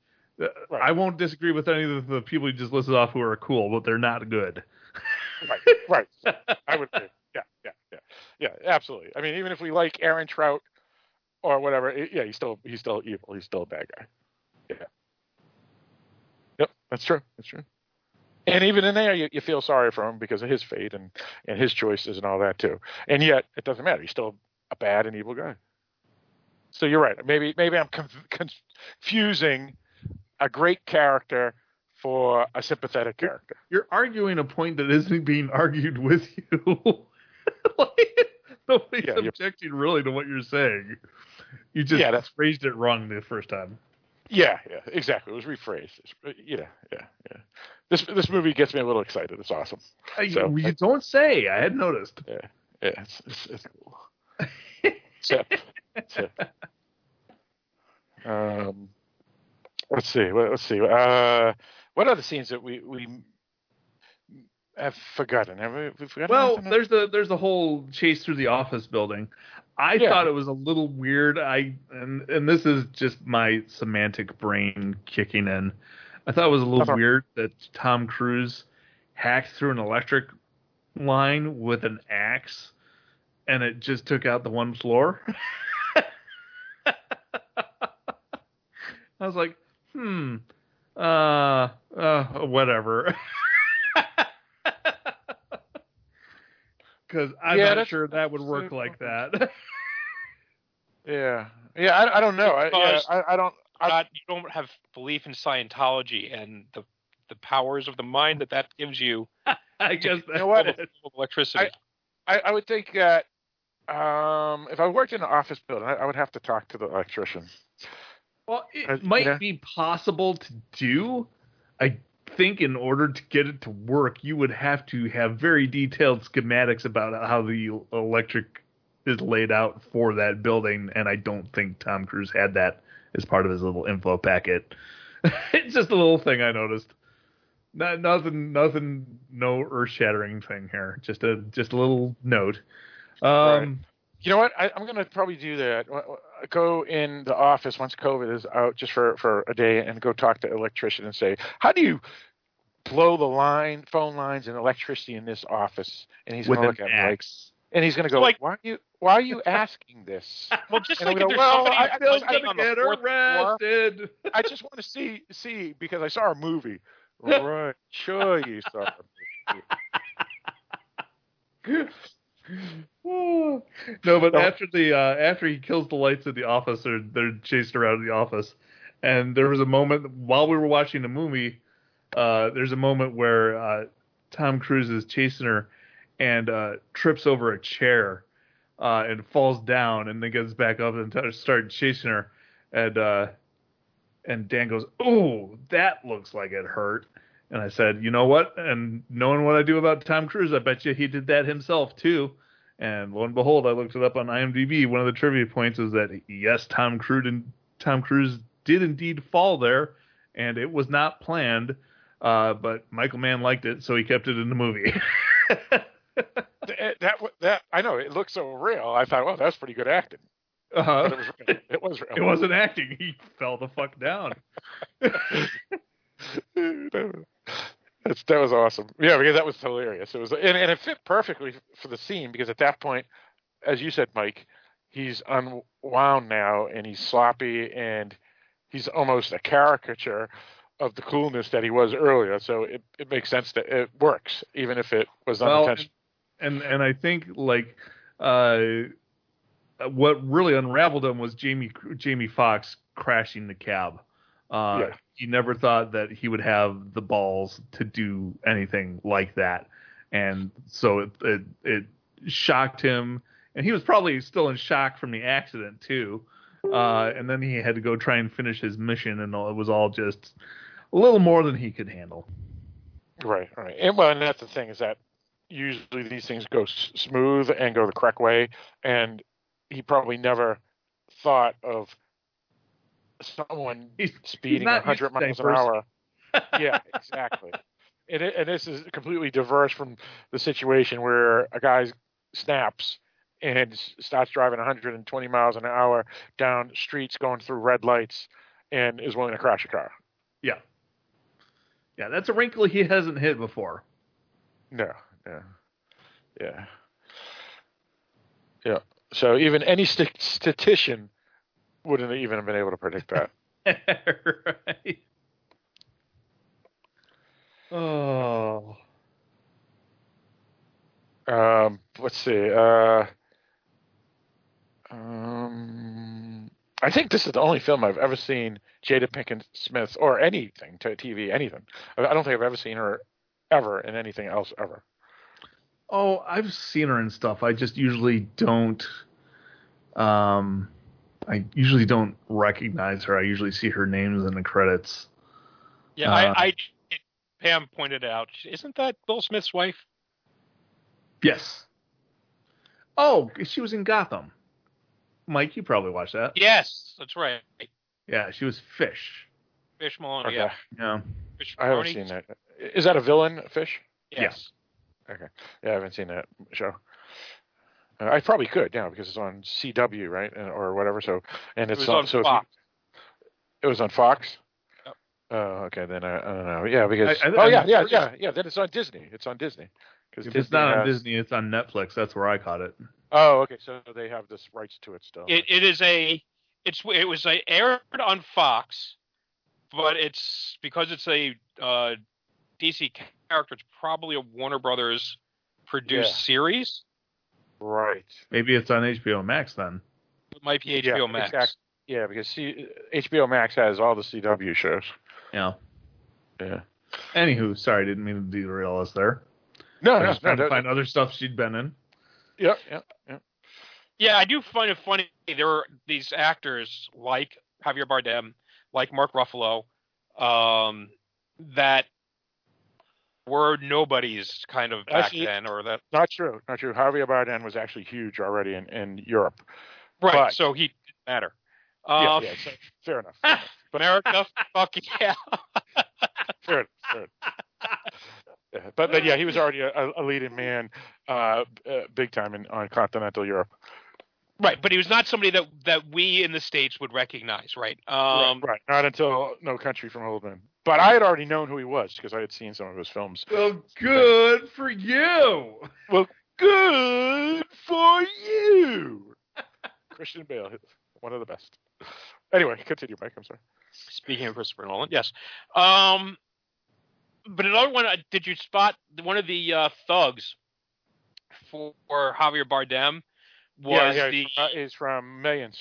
Uh, Right. I won't disagree with any of the people you just listed off who are cool, but they're not good. right, right. I would agree. Yeah, yeah, yeah, yeah. Absolutely. I mean, even if we like Ehrmantraut or whatever, it- yeah, he's still he's still evil. He's still a bad guy. Yeah. Yep, that's true. That's true. And even in there, you, you feel sorry for him because of his fate and and his choices and all that too. And yet, it doesn't matter. He's still a bad and evil guy. So you're right. Maybe maybe I'm conf- confusing a great character for a sympathetic character. You're arguing a point that isn't being argued with you. like, nobody's Yeah, objecting really to what you're saying. You just Yeah, that's- phrased it wrong the first time. Yeah, yeah, exactly. It was rephrased. It's, uh, yeah, yeah, yeah. This this movie gets me a little excited. It's awesome. So, you I- don't say. I had noticed. Yeah, yeah, it's it's, it's cool. Um, let's see. what- Let's see. Uh, what other scenes that we we have forgotten? Have we, we forgotten? Well, there's the there's the whole chase through the office building. I Yeah. thought it was a little weird. I and and this is just my semantic brain kicking in. I thought it was a little Uh-huh. weird that Tom Cruise hacked through an electric line with an axe, and it just took out the one floor. I was like, hmm, uh, uh, whatever. Because I'm Yeah, not sure that would work like that. yeah, yeah. I, I don't know. I, yeah, I, I don't. I, not you don't have belief in Scientology and the the powers of the mind that that gives you I guess You that's know what? it. of electricity. I, I would think that um, if I worked in an office building, I, I would have to talk to the electrician. Well, it Uh, might yeah. be possible to do. I think in order to get it to work, you would have to have very detailed schematics about how the electric is laid out for that building, and I don't think Tom Cruise had that as part of his little info packet. it's just a little thing I noticed. Not nothing, nothing, no earth-shattering thing here. Just a just a little note. Um, Right. You know what? I, I'm going to probably do that. W- w- Go in the office once COVID is out, just for for a day, and go talk to electrician and say, "How do you blow the line, phone lines, and electricity in this office?" And he's going to look at me like, and he's going to go, Like- "Why are you Why are you asking this?" well, just and like I'm if gonna, there's well, somebody I- I who's feel living gonna get fourth floor, arrested. I just want to see see because I saw a movie. right, sure you saw. A movie. no, but No. after the uh, after he kills the lights at the office, they're they're chased around the office, and there was a moment while we were watching the movie. Uh, there's a moment where uh, Tom Cruise is chasing her and uh, trips over a chair uh, and falls down, and then gets back up and t- starts chasing her, and uh, and Dan goes, "Oh, that looks like it hurt." And I said, you know what? And knowing what I do about Tom Cruise, I bet you he did that himself too. And lo and behold, I looked it up on IMDb. One of the trivia points is that yes, Tom Cruise and Tom Cruise did indeed fall there, and it was not planned. Uh, but Michael Mann liked it, so he kept it in the movie. that, that that I know it looked so real. I thought, well, that's pretty good acting. uh, But it was real. It was real. it wasn't acting; he fell the fuck down. That's, that was awesome. Yeah, because that was hilarious. It was, and, and it fit perfectly for the scene because at that point, as you said, Mike, he's unwound now and he's sloppy and he's almost a caricature of the coolness that he was earlier. So it, it makes sense that it works, even if it was Well, unintentional. and and I think like uh, what really unraveled him was Jamie Jamie Foxx crashing the cab. Uh, Yeah. He never thought that he would have the balls to do anything like that, and so it it, it shocked him, and he was probably still in shock from the accident too. Uh, and then he had to go try and finish his mission, and it was all just a little more than he could handle. Right, right. And well, and that's the thing is that usually these things go smooth and go the correct way, and he probably never thought of someone He's- speeding he's 100 miles an hour. yeah, exactly. And, it, and this is completely diverse from the situation where a guy snaps and starts driving 120 miles an hour down streets going through red lights and is willing to crash a car. Yeah. Yeah, that's a wrinkle he hasn't hit before. No, yeah, yeah, yeah. So even any st- statistician wouldn't even have been able to predict that. right. Oh. Um, let's see. Uh, um, I think this is the only film I've ever seen Jada Pinkett Smith or anything to TV, anything. I I don't think I've ever seen her ever in anything else ever. Oh, I've seen her in stuff. I just usually don't. Um, I usually don't recognize her. I usually see her names in the credits. Yeah, Uh, I, I Pam pointed out, isn't that Will Smith's wife? Yes. Oh, she was in Gotham. Mike, you probably watched that. Yes, that's right. Yeah, she was Fish. Fish Mooney. Okay. Yeah, Yeah. Fish I haven't seen that. Is that a villain fish? Yes. Okay. Yeah, I haven't seen that show. Uh, I probably could now because it's on CW, right, and, or whatever. So, and It it's was on so if you- it was on Fox. Yep. Oh, okay. Then I, I don't know. Yeah, because I- I- oh yeah, I'm yeah, pretty- yeah, yeah. Then it's on Disney. It's on Disney. Because If it's not on Disney, it's on Netflix. That's where I caught it. Oh, okay. So they have this rights to it still. It, it is a. It's it was a, aired on Fox, but it's because it's a uh, DC character. It's probably a Warner Brothers produced Yeah. series. Right. Maybe it's on HBO Max then. It might be HBO yeah, Max. exact- Yeah, because C- HBO Max has all the CW shows. Yeah. Yeah. Anywho, sorry, didn't mean to derail us there. No, I no, was no. trying to no, find other stuff she'd been in. Yep, yep, yep. Yeah, I do find it funny. There are these actors like Javier Bardem, like Mark Ruffalo, um, that were nobodies kind of back Actually- then, or that Not true. Not true. Javier Bardem was actually huge already in, in Europe. right. But- so he didn't matter. Yeah, Um, yeah. So, fair enough. Fair enough. But America, fuck yeah. fair enough. Fair enough. But, but yeah, he was already a, a leading man, uh, uh, big time in on continental Europe. Right, but he was not somebody that that we in the states would recognize, right? Um, right, right. Not until No Country from Old Men. But I had already known who he was because I had seen some of his films. Well, good for you. Well, good for you, Christian Bale, one of the best. Anyway, continue, Mike. I'm sorry. Speaking of Christopher Nolan, yes. Um, but another one, uh, did you spot one of the uh, thugs for Javier Bardem? Was yeah, yeah, the he's, from, uh, he's from Millions.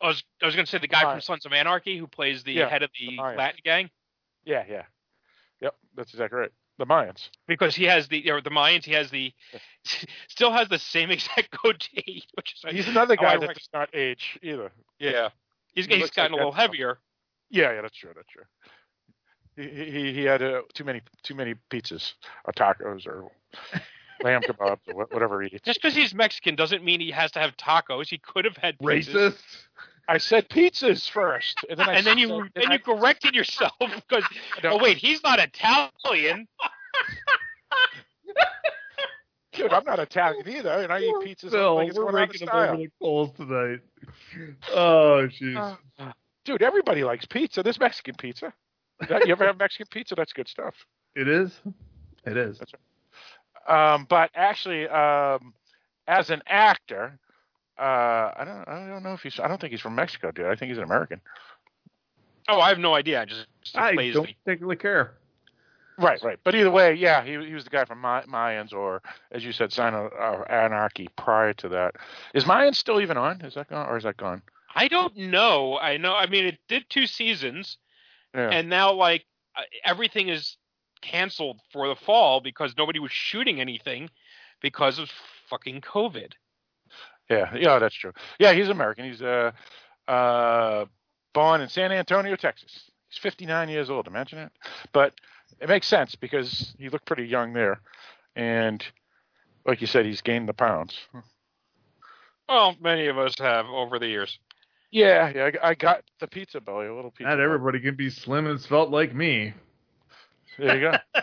I was I was going to say the guy from. Sons of Anarchy who plays the Yeah, head of the the Latin gang Yeah, yeah, yep. That's exactly right. The Mayans. because he has the or the Mayans he has the still has the same exact goatee, which is He's another guy I that does not age either. yeah he's He he's gotten like a little heavier. Yeah, yeah, that's true. That's true. He he, he had uh, too many too many pizzas or tacos or lamb kebabs or whatever he eats. Just because he's Mexican doesn't mean he has to have tacos. He could have had pizzas. Racist. I said pizzas first, and then I and then you said- then I- you corrected yourself because No. oh wait he's not Italian. Dude, I'm not Italian either, and I eat pizzas Phil, like it's we're going out of raking them style. over the coals tonight. Oh, jeez. Dude, everybody likes pizza. There's Mexican pizza. You ever have Mexican pizza? That's good stuff. it is. It is. Um, but actually, um, as an actor, uh, I don't, I don't know if he's. I don't think he's from Mexico, dude. I think he's an American. Oh, I have no idea. I just, just I plays don't the- particularly care. Right, right. But either way, yeah, he he was the guy from My, Mayans, or as you said, Sign of uh, Anarchy. Prior to that, is Mayans still even on? Is that gone, or is that gone? I don't know. I know. I mean, it did two seasons, Yeah. and now like uh, everything is canceled for the fall because nobody was shooting anything because of fucking COVID. Yeah, yeah, that's true. Yeah, he's American. He's uh, uh, born in San Antonio, Texas. He's 59 years old. Imagine that. But it makes sense because he looked pretty young there, and like you said, he's gained the pounds. Well, many of us have over the years. Yeah, yeah. I, I got the pizza belly, a little pizza. Not belly. everybody can be slim and svelte like me. There you go.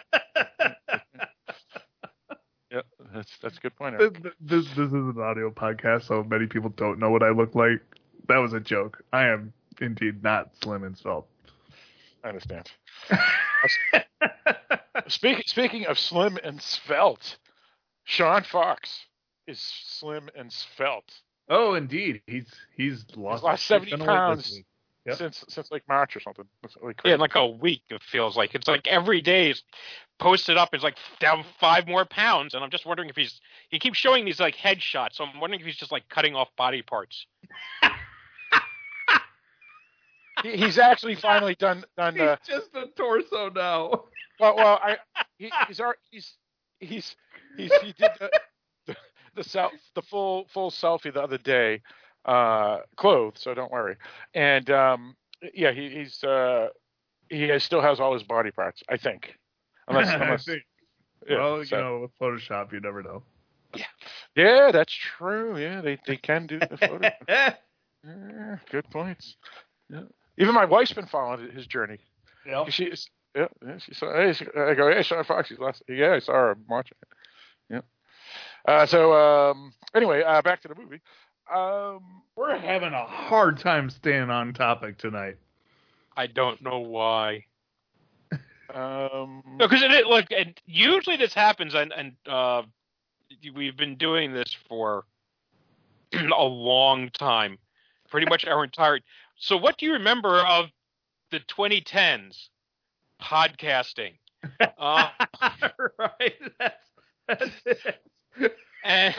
Yep, that's that's a good point. this, Eric. this this is an audio podcast, so many people don't know what I look like. That was a joke. I am indeed not slim and svelte. I understand. Speaking speaking of slim and svelte, Sean Fox is slim and svelte Oh, indeed, he's he's lost, lost 70 been away pounds. This week. Yep. since since like March or something. Really Yeah, in like a week it feels like it's like every day is posted up. It's like down five more pounds, and I'm just wondering if he's he keeps showing these like headshots. So I'm wondering if he's just like cutting off body parts. He- he's actually finally done done the He's just a torso now. well. Well, I he, he's ar- he's he's he's he did the the, the self the full full selfie the other day, uh, clothed. So don't worry. And um, yeah, he, he's uh, he has, still has all his body parts. I think, unless I unless think. yeah, well, so- you know, with Photoshop, you never know. yeah, yeah, that's true. Yeah, they they can do the photo. Yeah, good points. Yeah. Even my wife's been following his journey. Yep. She's yeah, yeah. She saw. Hey, she, I go, hey, Sean Fox. She's last. Yeah, I saw her watching it. Yeah. Uh, so um, anyway, uh, back to the movie. Um, We're having a hard time staying on topic tonight. I don't know why. um, No, because it, it look, and usually this happens, and and uh, we've been doing this for a long time, pretty much our entire. So, what do you remember of the 2010s podcasting? Uh, right. That's, that's it. and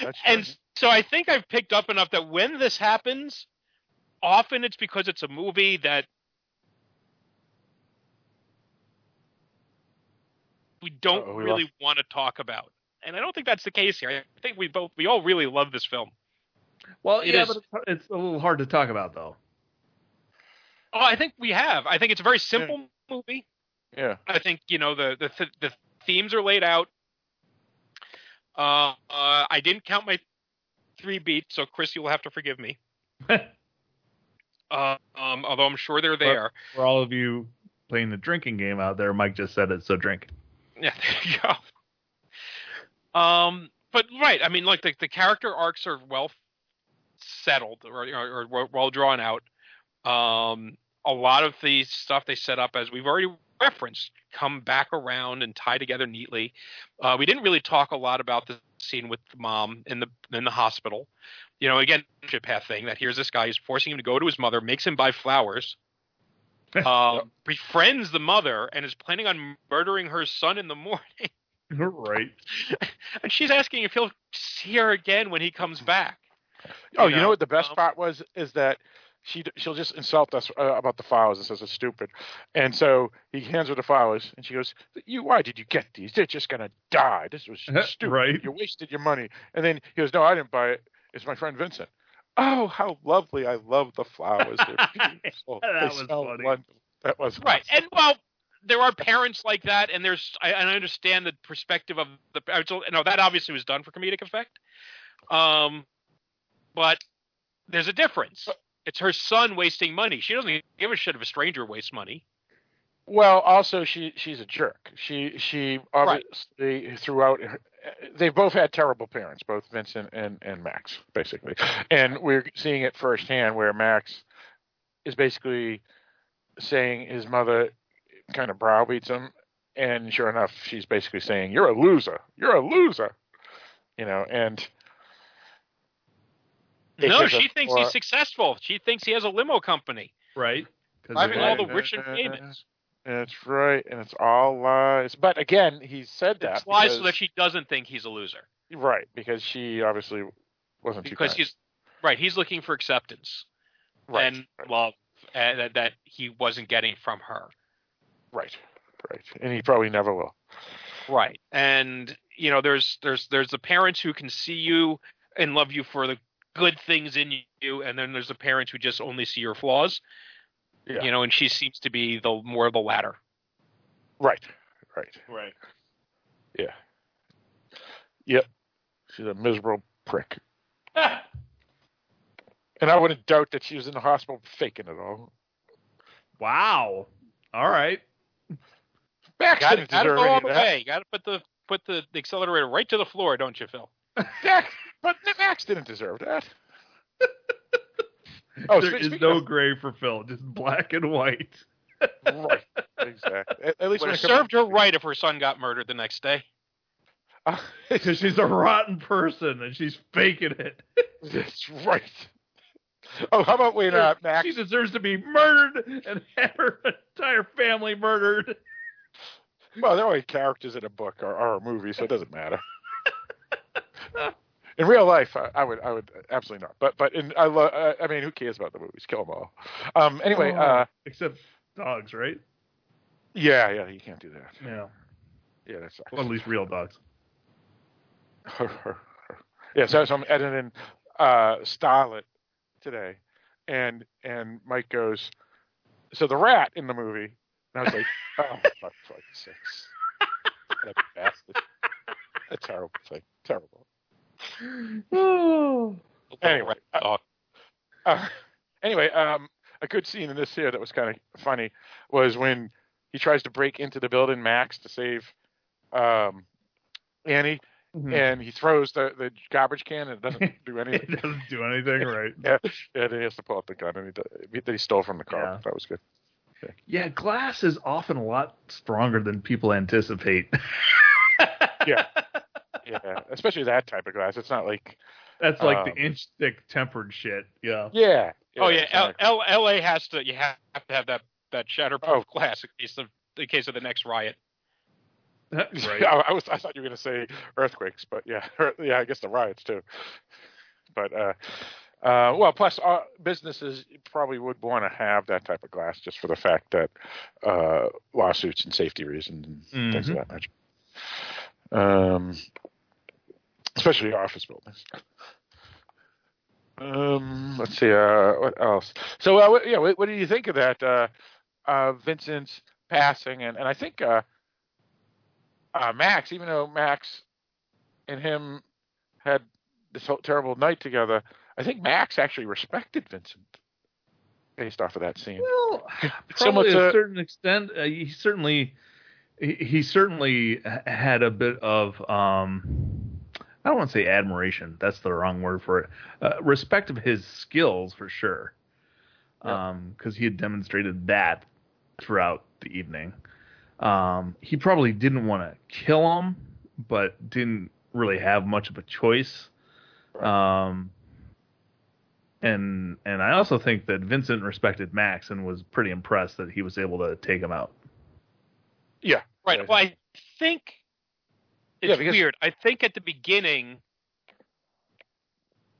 that's and right. so I think I've picked up enough that when this happens, often it's because it's a movie that we don't Uh-oh, we really want to talk about. And I don't think that's the case here. I think we both we all really love this film. Well, It yeah, is. but it's, it's a little hard to talk about, though. Oh, I think we have. I think it's a very simple movie. yeah. I think you know the the th- the themes are laid out. Uh, uh, I didn't count my three beats, so Chris, you'll have to forgive me. Uh, um, although I'm sure they're there. For all of you playing the drinking game out there, Mike just said it, so drink. Yeah, there you go. Um, but right, I mean, like the the character arcs are well settled or or, or well drawn out. Um, a lot of the stuff they set up, as we've already referenced, come back around and tie together neatly. Uh, we didn't really talk a lot about the scene with the mom in the in the hospital. You know, again, ship path thing that here's this guy who's forcing him to go to his mother, makes him buy flowers, um, befriends the mother, and is planning on murdering her son in the morning. right. and she's asking if he'll see her again when he comes back. Oh, you know, what the best um, part was is that she she'll just insult us uh, about the flowers and says it's stupid, and so he hands her the flowers and she goes, "You why did you get these? They're just gonna die. This was stupid. Right. You wasted your money." And then he goes, "No, I didn't buy it. It's my friend Vincent." Oh, how lovely! I love the flowers. They're beautiful. That They was smell funny. wonderful. That was Right, awesome. and well, there are parents like that, and there's I, and I understand the perspective of the. I was- No, that obviously was done for comedic effect. Um, but there's a difference. It's her son wasting money. She doesn't give a shit if a stranger wastes money. Well, also she she's a jerk. She she Right. obviously throughout her- they both had terrible parents, both Vincent and and Max, basically, and we're seeing it firsthand where Max is basically saying his mother kind of browbeats him, and sure enough, she's basically saying you're a loser, you're a loser, you know, and no, she thinks more- he's successful. She thinks he has a limo company. Right. 'Cause Driving they're all the rich and famous. That's right, and it's all lies. But again, he said that It's lies so that she doesn't think he's a loser. Right, because she obviously wasn't too Because he's right. He's looking for acceptance right, and right, love uh, that, that he wasn't getting from her. right, right, and he probably never will. Right. And you know, there's there's there's the parents who can see you and love you for the good things in you, and then there's the parents who just only see your flaws. Yeah. You know, and she seems to be the more of the latter. Right, right, Right. yeah, yep. She's a miserable prick. And I wouldn't doubt that she was in the hospital faking it all. Wow. All right. Max Got didn't to deserve go any all of the that. way. Got to put the put the accelerator right to the floor, don't you, Phil? Max, but Max didn't deserve that. Oh, there spe- is no of- gray for Phil, just black and white. right, exactly. At, at least Would when have it served her right if her son got murdered the next day. Uh, Because she's a rotten person and she's faking it. that's right. Oh, how about when uh, Max? She deserves to be murdered and have her entire family murdered. Well, they're only characters in a book or, or a movie, so it doesn't matter. In real life, I, I would, I would absolutely not. But, but in, I, lo- uh, I mean, who cares about the movies? Kill them all. Um, anyway, uh, Except dogs, right? yeah, yeah, you can't do that. Yeah. Yeah, that sucks. Well, at least real dogs. yeah, so, so I'm editing uh, Starlet today, and and Mike goes, so the rat in the movie, and I was like, oh, for fuck's six, what a bastard, a terrible thing, terrible. Anyway, uh, uh, anyway, um, a good scene in this here that was kind of funny was when he tries to break into the building, Max, to save um, Annie, Mhm. and he throws the, the garbage can and it doesn't do it anything. doesn't do anything, right? yeah, yeah, then he has to pull out the gun and he, do- that he stole from the car. Yeah. That was good. Yeah, glass is often a lot stronger than people anticipate. Yeah. Yeah, especially that type of glass. It's not like That's like Um, the inch thick tempered shit. Yeah. yeah. oh yeah, L- exactly. L- L.A. has to. You have to have that that shatterproof Oh. glass in case of in case of the next riot. right. I, I was I thought you were going to say earthquakes, but yeah, yeah, I guess the riots too. But uh, uh, well, plus uh, businesses probably would want to have that type of glass just for the fact that uh, lawsuits and safety reasons and things of Mhm. that nature. Um, especially office buildings. Um, let's see. Uh, what else? So, uh, what, yeah, what, what do you think of that? Uh, uh, Vincent's passing, and, and I think uh, uh, Max, even though Max and him had this whole terrible night together, I think Max actually respected Vincent based off of that scene. Well, probably to a certain extent, uh, he certainly he, he certainly had a bit of um, I don't want to say admiration. That's the wrong word for it. Uh, respect of his skills for sure, because he had demonstrated that throughout the evening. Um, he probably didn't want to kill him, but didn't really have much of a choice. Um, and and I also think that Vincent respected Max and was pretty impressed that he was able to take him out. Yeah, Right. Well, I think it's Yeah, because- weird. I think at the beginning,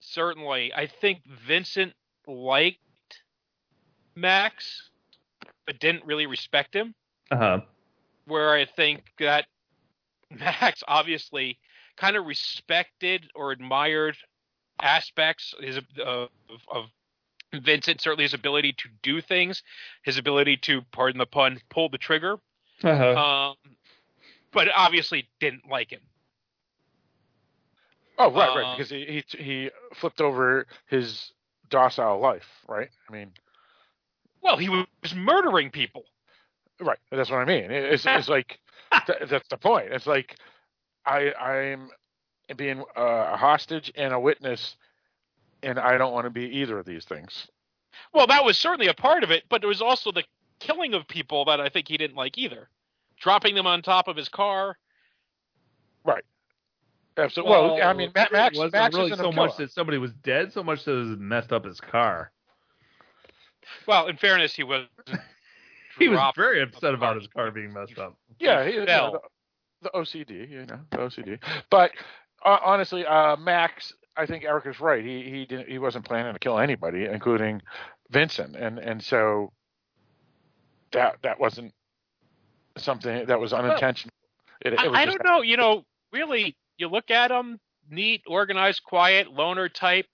certainly, I think Vincent liked Max, but didn't really respect him. Uh-huh. Where I think that Max obviously kind of respected or admired aspects his of, of Vincent, certainly his ability to do things, his ability to, pardon the pun, pull the trigger Uh-huh. um, but obviously didn't like him. Oh, right, right. Um, Because he, he he flipped over his docile life, right? I mean, Well, he was murdering people. right. That's what I mean. It's it's like th- that's the point. It's like I I'm being uh, a hostage and a witness, and I don't want to be either of these things. Well, that was certainly a part of it, but there was also the killing of people that I think he didn't like either. Dropping them on top of his car. Right. Absolutely. Well, I mean, Ma- Max it wasn't Max really isn't a so much that somebody was dead, so much that it messed up his car. Well, in fairness, he was. He was very upset about his car being messed up. Yeah, he, you know, the, the OCD, you know, the OCD. But uh, honestly, uh, Max, I think Eric is right. He he didn't he wasn't planning to kill anybody, including Vincent, and and so that that wasn't something that was unintentional. it, it I, was I just- don't know. You know, really, you look at him, neat, organized, quiet, loner type.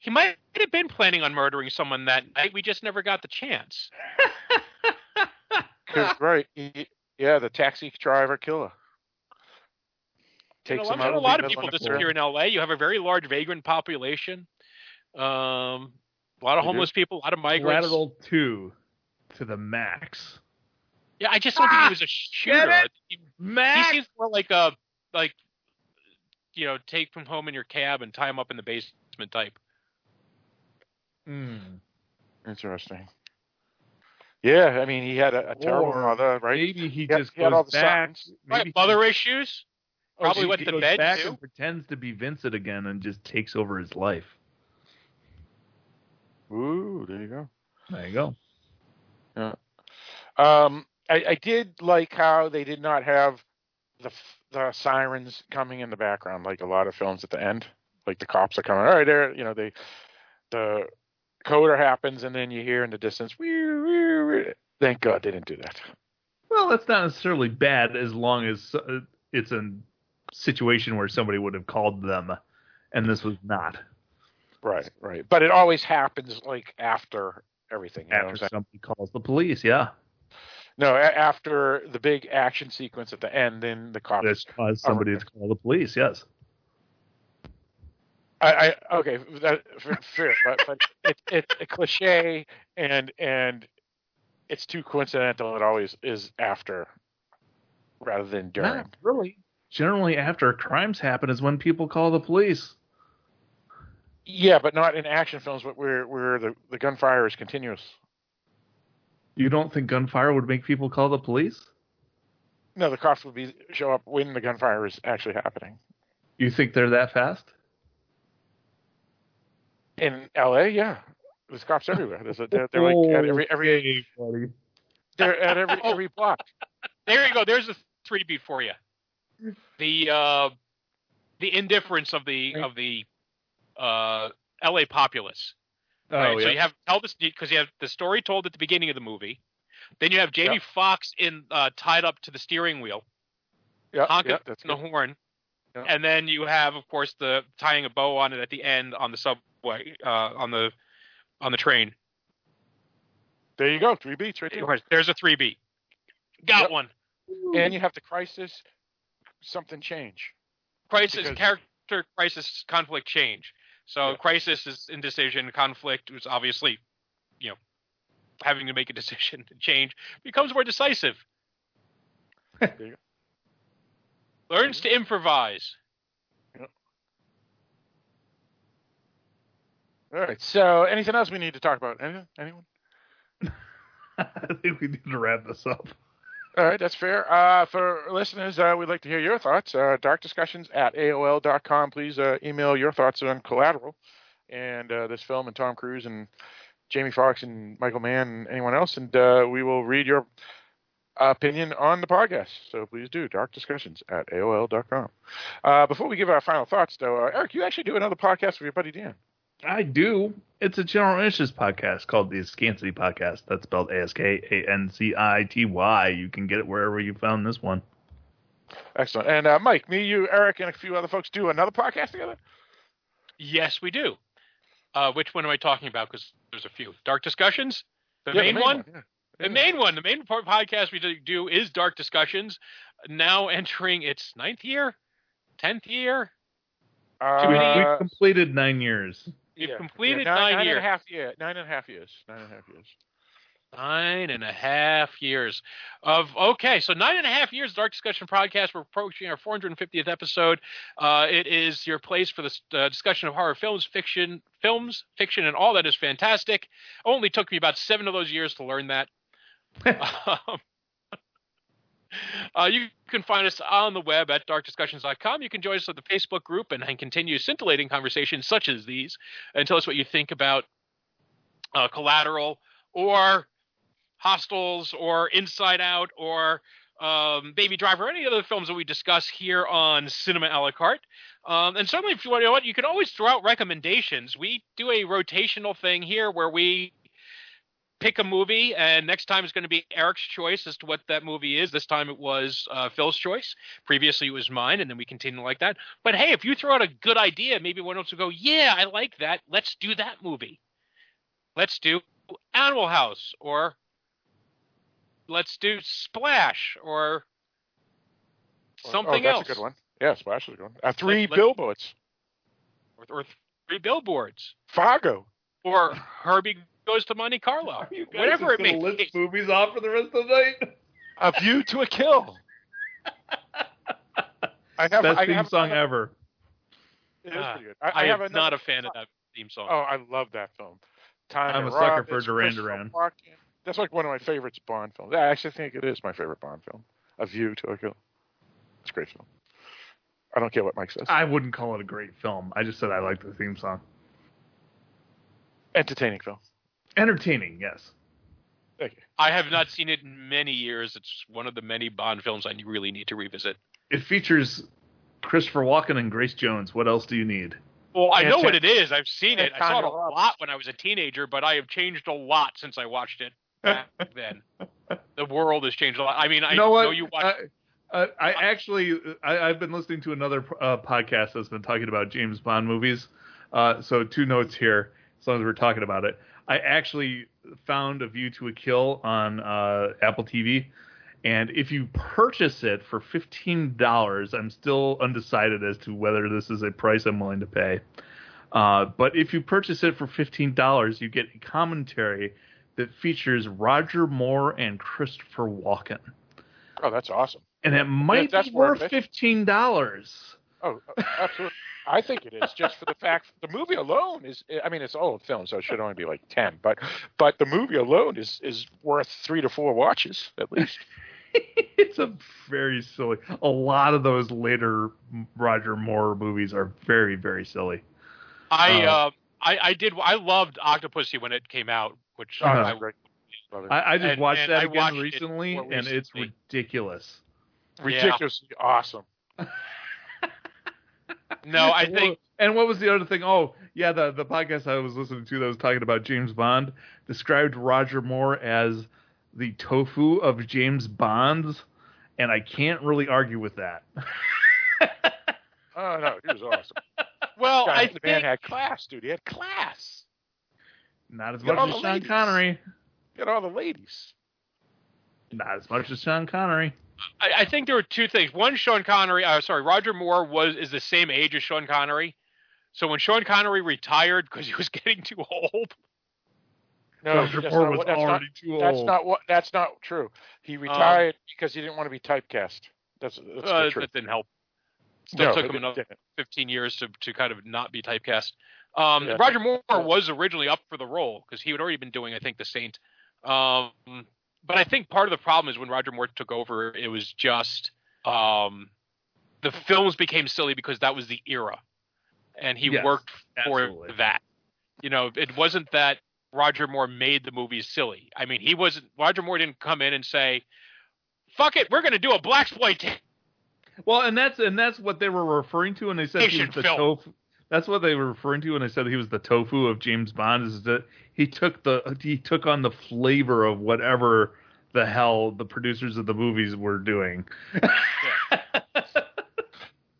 He might have been planning on murdering someone that night. We just never got the chance. 'cause, right. He, yeah, the taxi driver killer You takes know, him out a of the lot of middle people disappear in L.A. You have a very large vagrant population. Um, a lot of homeless people, a lot of migrants. Collateral two to the max. Yeah, I just don't think he was a shooter. it? He, he seems more like a like you know, take from home in your cab and tie him up in the basement type. Hmm. Interesting. Yeah, I mean, he had a, a terrible Or mother, right? Maybe he He had- just he had goes all the back. signs. Right, Maybe mother he, issues. oh, Probably he went to goes bed back too. and pretends to be Vincent again and just takes over his life. Ooh, there you go. There you go. Yeah. Um, I, I did like how they did not have the the sirens coming in the background like a lot of films at the end. Like the cops are coming. All right, there. You know, they the coda happens and then you hear in the distance. "Wee, wee, wee." Thank God they didn't do that. Well, that's not necessarily bad as long as uh, it's a situation where somebody would have called them, and this was not. Right, right. But it always happens like after everything. You know what I'm After somebody calls the police, yeah, No, a- after the big action sequence at the end, then the cops. that's caused somebody to call the police. Yes. I, I okay, that, f- fair, but, but it, it's a cliche, and and it's too coincidental. It always is after, rather than during. Not really. Generally, after crimes happen is when people call the police. Yeah, but not in action films, but where where the the gunfire is continuous. You don't think gunfire would make people call the police? No, the cops would be show up when the gunfire is actually happening. You think they're that fast? In L.A., yeah, there's cops everywhere. There's a, they're, they're like at every every buddy. they're at every every block. There you go. There's a three beat for you. The uh, the indifference of the of the uh, L.A. populace. Oh, right? So you have tell this because you have the story told at the beginning of the movie. Then you have Jamie Foxx in uh, tied up to the steering wheel, Yeah, honking yeah, the good. horn, Yeah. and then you have, of course, the tying a bow on it at the end on the subway uh, on the on the train. There you go, three beats right there. there's a three beat. Got Yep. one. And you have the crisis, something change. crisis Because- character crisis conflict change so Yeah. crisis is indecision conflict was obviously you know having to make a decision to change becomes more decisive There you learns to improvise All right. So, anything else we need to talk about? Anything? Anyone? I think we need to wrap this up. All right, that's fair. Uh, for listeners, uh, we'd like to hear your thoughts. Uh, dark discussions at AOL.com. Please uh, email your thoughts on Collateral and uh, this film and Tom Cruise and Jamie Foxx and Michael Mann and anyone else, and uh, we will read your opinion on the podcast. So please do dark discussions at AOL.com. Before we give our final thoughts, though, Eric, you actually do another podcast with your buddy Dan. I do. It's a general interest podcast called the Askancity Podcast. That's spelled A S K A N C I T Y. You can get it wherever you found this one. Excellent. And uh, Mike, me, you, Eric, and a few other folks do another podcast together. yes we do uh, which one am i talking about because there's a few dark discussions the Yeah, main, one yeah. the main one the main podcast we do- do is dark discussions now entering its ninth year tenth year Uh, Too We've completed nine years. You've yeah, completed yeah, nine nine and years. a half years. Nine and a half years. Nine and a half years. Nine and a half years of okay, so nine and a half years Dark Discussion podcast. We're approaching our 450th episode. Uh, it is your place for the uh, discussion of horror films, fiction, films, fiction, and all that is fantastic. Only took me about seven of those years to learn that. um, uh, you can find us on the web at darkdiscussions.com. You can join us at the Facebook group and, and continue scintillating conversations such as these and tell us what you think about uh, Collateral or Hostels or Inside Out or um, Baby Driver, or any other films that we discuss here on Cinema a la carte. Um, and certainly, if you want to know what, you can always throw out recommendations. We do a rotational thing here where we pick a movie, and next time is going to be Eric's choice as to what that movie is. This time it was uh, Phil's choice. Previously it was mine, and then we continue like that. But hey, if you throw out a good idea, maybe one else will go, yeah, I like that. Let's do that movie. Let's do Animal House, or let's do Splash, or something oh, that's else. a good one. Yeah, Splash is a good one. Uh, three Let- let- billboards. Or, or Three Billboards Fargo. or Herbie Goes to Monte Carlo. You guys Whatever just it may gonna list be. movies off for the rest of the night. A View to a Kill. I have. Best I theme have, song ever. It is pretty good. I, I, have am another- not a fan of that theme song. Oh, I love that film. Time I'm to a sucker Rob, for it's Duran Duran. Walken. That's like one of my favorites Bond films. I actually think it is my favorite Bond film. A View to a Kill. It's a great film. I don't care what Mike says. I wouldn't call it a great film. I just said I like the theme song. Entertaining film. Entertaining, yes. Thank you. I have not seen it in many years. It's one of the many Bond films I really need to revisit. It features Christopher Walken and Grace Jones. What else do you need? Well, I know what it is. I've seen it. I saw it a lot when I was a teenager, but I have changed a lot since I watched it back then. The world has changed a lot. I mean, I you know what? you watch. I, uh, I actually, I, I've been listening to another uh, podcast that's been talking about James Bond movies. Uh, so two notes here, as long as we're talking about it. I actually found A View to a Kill on uh, Apple TV, and if you purchase it for fifteen dollars, I'm still undecided as to whether this is a price I'm willing to pay. Uh, but if you purchase it for fifteen dollars, you get a commentary that features Roger Moore and Christopher Walken Oh, that's awesome. and it might that's be worth worth fifteen dollars. Oh, absolutely. I think it is just for the fact the movie alone is. I mean, it's an old film, so it should only be like ten. But but the movie alone is is worth three to four watches at least. it's a very silly. A lot of those later Roger Moore movies are very very silly. I uh, uh, I, I did. I loved Octopussy when it came out, which Uh-huh. I, that's great. Love it. I, I just And- watched and that I again watched it recently, and it's recently. ridiculous. Ridiculously awesome. No, I think And what was the other thing? Oh, yeah, the the podcast I was listening to that was talking about James Bond described Roger Moore as the tofu of James Bond's, and I can't really argue with that. Oh no, he was awesome. well, God, I the man had class, dude. He had class. Not as Get much as Sean ladies. Connery. Get all the ladies. Not as much as Sean Connery. I, I think there were two things. One, Sean Connery. Uh, sorry, Roger Moore was is the same age as Sean Connery. So when Sean Connery retired because he was getting too old, No, Roger that's Moore not was what- that's not- already too old. That's not what. That's not true. He retired because he didn't want to be typecast. That's, that's uh, the truth. that didn't help. Still No, took him another didn't. 15 years to, to kind of not be typecast. Um, Yeah. Roger Moore was originally up for the role because he had already been doing, I think, The Saint. Um, but I think part of the problem is when Roger Moore took over, it was just um, the films became silly because that was the era, and he Yes, worked for absolutely. that. You know, it wasn't that Roger Moore made the movies silly. I mean, he wasn't. Roger Moore didn't come in and say, "Fuck it, we're going to do a blaxploitation." Well, and that's and that's what they were referring to when they said he was the film. That's what they were referring to when they said he was the tofu of James Bond. Is that he took the he took on the flavor of whatever the hell the producers of the movies were doing.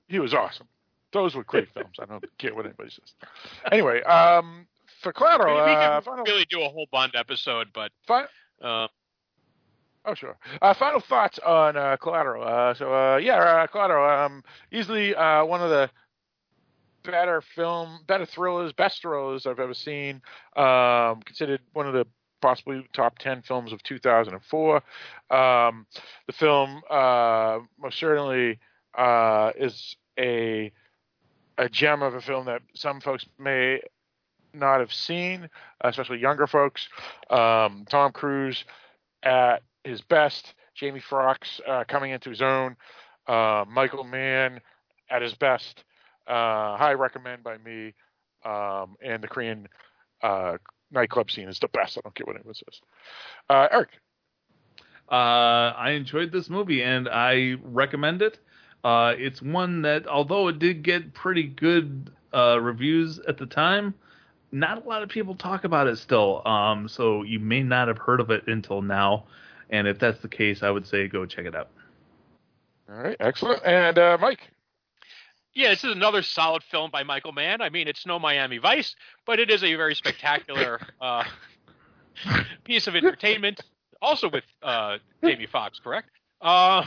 He was awesome. Those were great films. I don't care what anybody says. Anyway, um, for Claro, we, we uh, could final, really do a whole Bond episode, but fi- uh, oh sure. Uh, final thoughts on uh, Collateral. Uh, so uh, yeah, uh, Collateral. Um, easily uh, one of the better film, better thrillers, best thrillers I've ever seen. Um, considered one of the possibly top 10 films of 2004. Um, the film uh, most certainly uh, is a a gem of a film that some folks may not have seen, especially younger folks. Um, Tom Cruise at his best, Jamie Foxx uh, coming into his own, uh, Michael Mann at his best. Uh, high recommend by me, um, and the Korean uh, nightclub scene is the best. I don't care what anyone says. Uh, Eric, Uh, I enjoyed this movie and I recommend it. Uh, it's one that, although it did get pretty good uh, reviews at the time, not a lot of people talk about it still. Um, so you may not have heard of it until now. And if that's the case, I would say go check it out. all right, excellent, and uh, Mike. Yeah, this is another solid film by Michael Mann. I mean, it's no Miami Vice, but it is a very spectacular uh, piece of entertainment. Also with uh, Jamie Foxx, correct? Uh,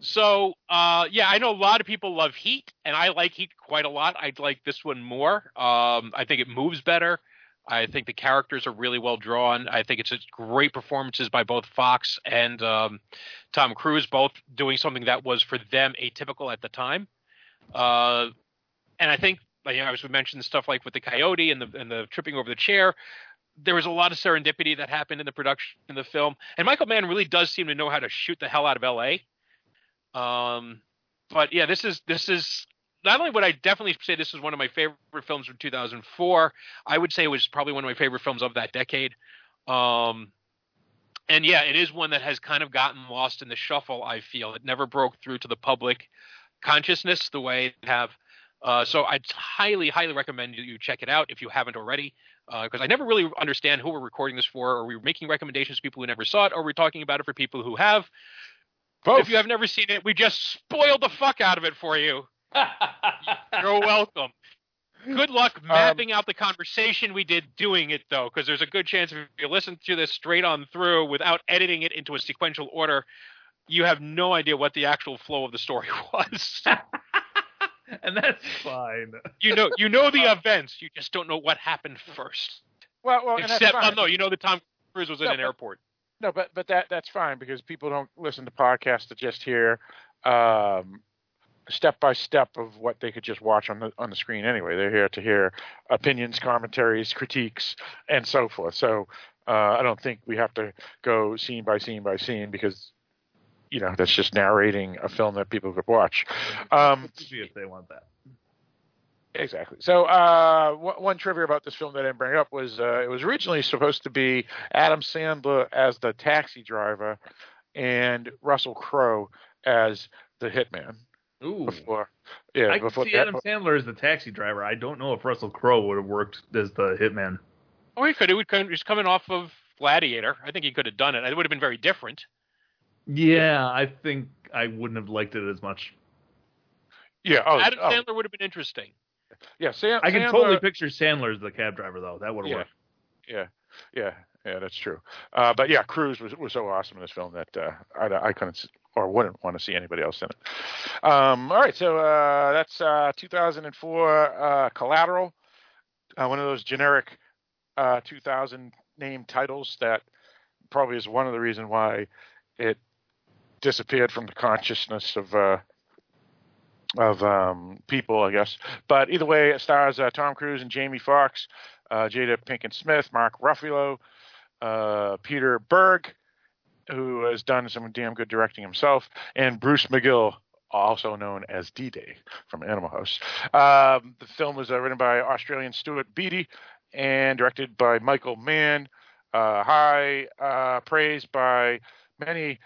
So, yeah, I know a lot of people love Heat, and I like Heat quite a lot. I'd like this one more. Um, I think it moves better. I think the characters are really well drawn. I think it's great performances by both Foxx and um, Tom Cruise, both doing something that was for them atypical at the time. Uh, and I think, you know, as we mentioned, stuff like with the coyote and the and the tripping over the chair, there was a lot of serendipity that happened in the production in the film. And Michael Mann really does seem to know how to shoot the hell out of L.A. Um, but yeah, this is this is not only would I definitely say this is one of my favorite films from 2004, I would say it was probably one of my favorite films of that decade. Um, and yeah, it is one that has kind of gotten lost in the shuffle. I feel it never broke through to the public consciousness the way they have. Uh, so I'd highly, highly recommend you check it out if you haven't already, because uh, I never really understand who we're recording this for. Are we making recommendations to people who never saw it, or are we talking about it for people who have? Both. If you have never seen it, we just spoiled the fuck out of it for you. You're welcome. Good luck mapping um, out the conversation we did doing it, though, because there's a good chance if you listen to this straight on through without editing it into a sequential order, you have no idea what the actual flow of the story was. and that's fine. You know, you know the events. You just don't know what happened first. Well, well, except, oh, no, you know that Tom Cruise was in an but, airport. No, but but that that's fine because people don't listen to podcasts to just hear um, step by step of what they could just watch on the on the screen anyway. They're here to hear opinions, commentaries, critiques, and so forth. So uh, I don't think we have to go scene by scene by scene because you know that's just narrating a film that people could watch. Um, if they want that. Exactly. So, uh, one trivia about this film that I didn't bring up was uh, it was originally supposed to be Adam Sandler as the taxi driver and Russell Crowe as the hitman. Ooh. Before, yeah, I before can see Adam Sandler as the taxi driver. I don't know if Russell Crowe would have worked as the hitman. Oh, he could. He would. He's coming off of Gladiator. I think he could have done it. It would have been very different. Yeah, I think I wouldn't have liked it as much. Yeah, oh, Adam oh. Sandler would have been interesting. Yeah, Sam, I can Sandler, totally picture Sandler as the cab driver though. That would have yeah, worked. Yeah, yeah, yeah. That's true. Uh, but yeah, Cruise was was so awesome in this film that uh, I, I couldn't or wouldn't want to see anybody else in it. Um, all right, so uh, that's uh, 2004 uh, Collateral, uh, one of those generic 2000 name titles that probably is one of the reason why it disappeared from the consciousness of of um, people, I guess. But either way, it stars uh, Tom Cruise and Jamie Foxx, uh, Jada Pinkett Smith, Mark Ruffalo, uh, Peter Berg, who has done some damn good directing himself, and Bruce McGill. Also known as D-Day from Animal House. Um, the film was uh, written by Australian Stuart Beattie and directed by Michael Mann. Uh, high uh, praise by many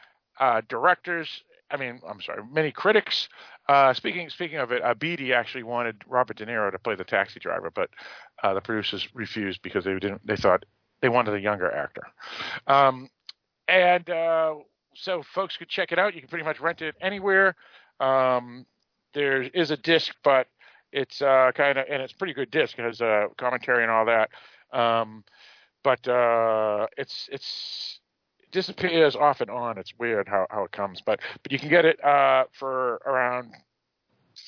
directors I mean, I'm sorry, many critics uh, speaking speaking of it, uh, Beattie actually wanted Robert De Niro to play the taxi driver, but uh, the producers refused because they didn't. They thought they wanted a younger actor. Um, and uh, so folks could check it out. You can pretty much rent it anywhere. Um, there is a disc, but it's uh, kind of and it's pretty good disc. It has uh, commentary and all that. Um, but uh, it's it's disappears off and on. It's weird how, how it comes, but but you can get it uh, for around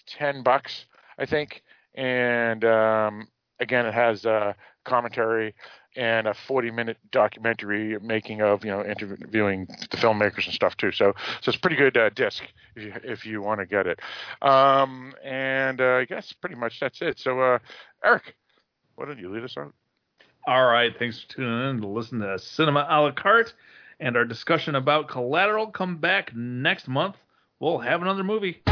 ten bucks, I think. And um, again, it has uh, commentary and a 40 minute documentary making of you know interviewing the filmmakers and stuff too. So so it's pretty good uh, disc if you if you want to get it. Um, and uh, I guess pretty much that's it. So uh, Eric, why don't you lead us on All right, thanks for tuning in to listen to Cinema a la carte and our discussion about Collateral come back next month. We'll have another movie.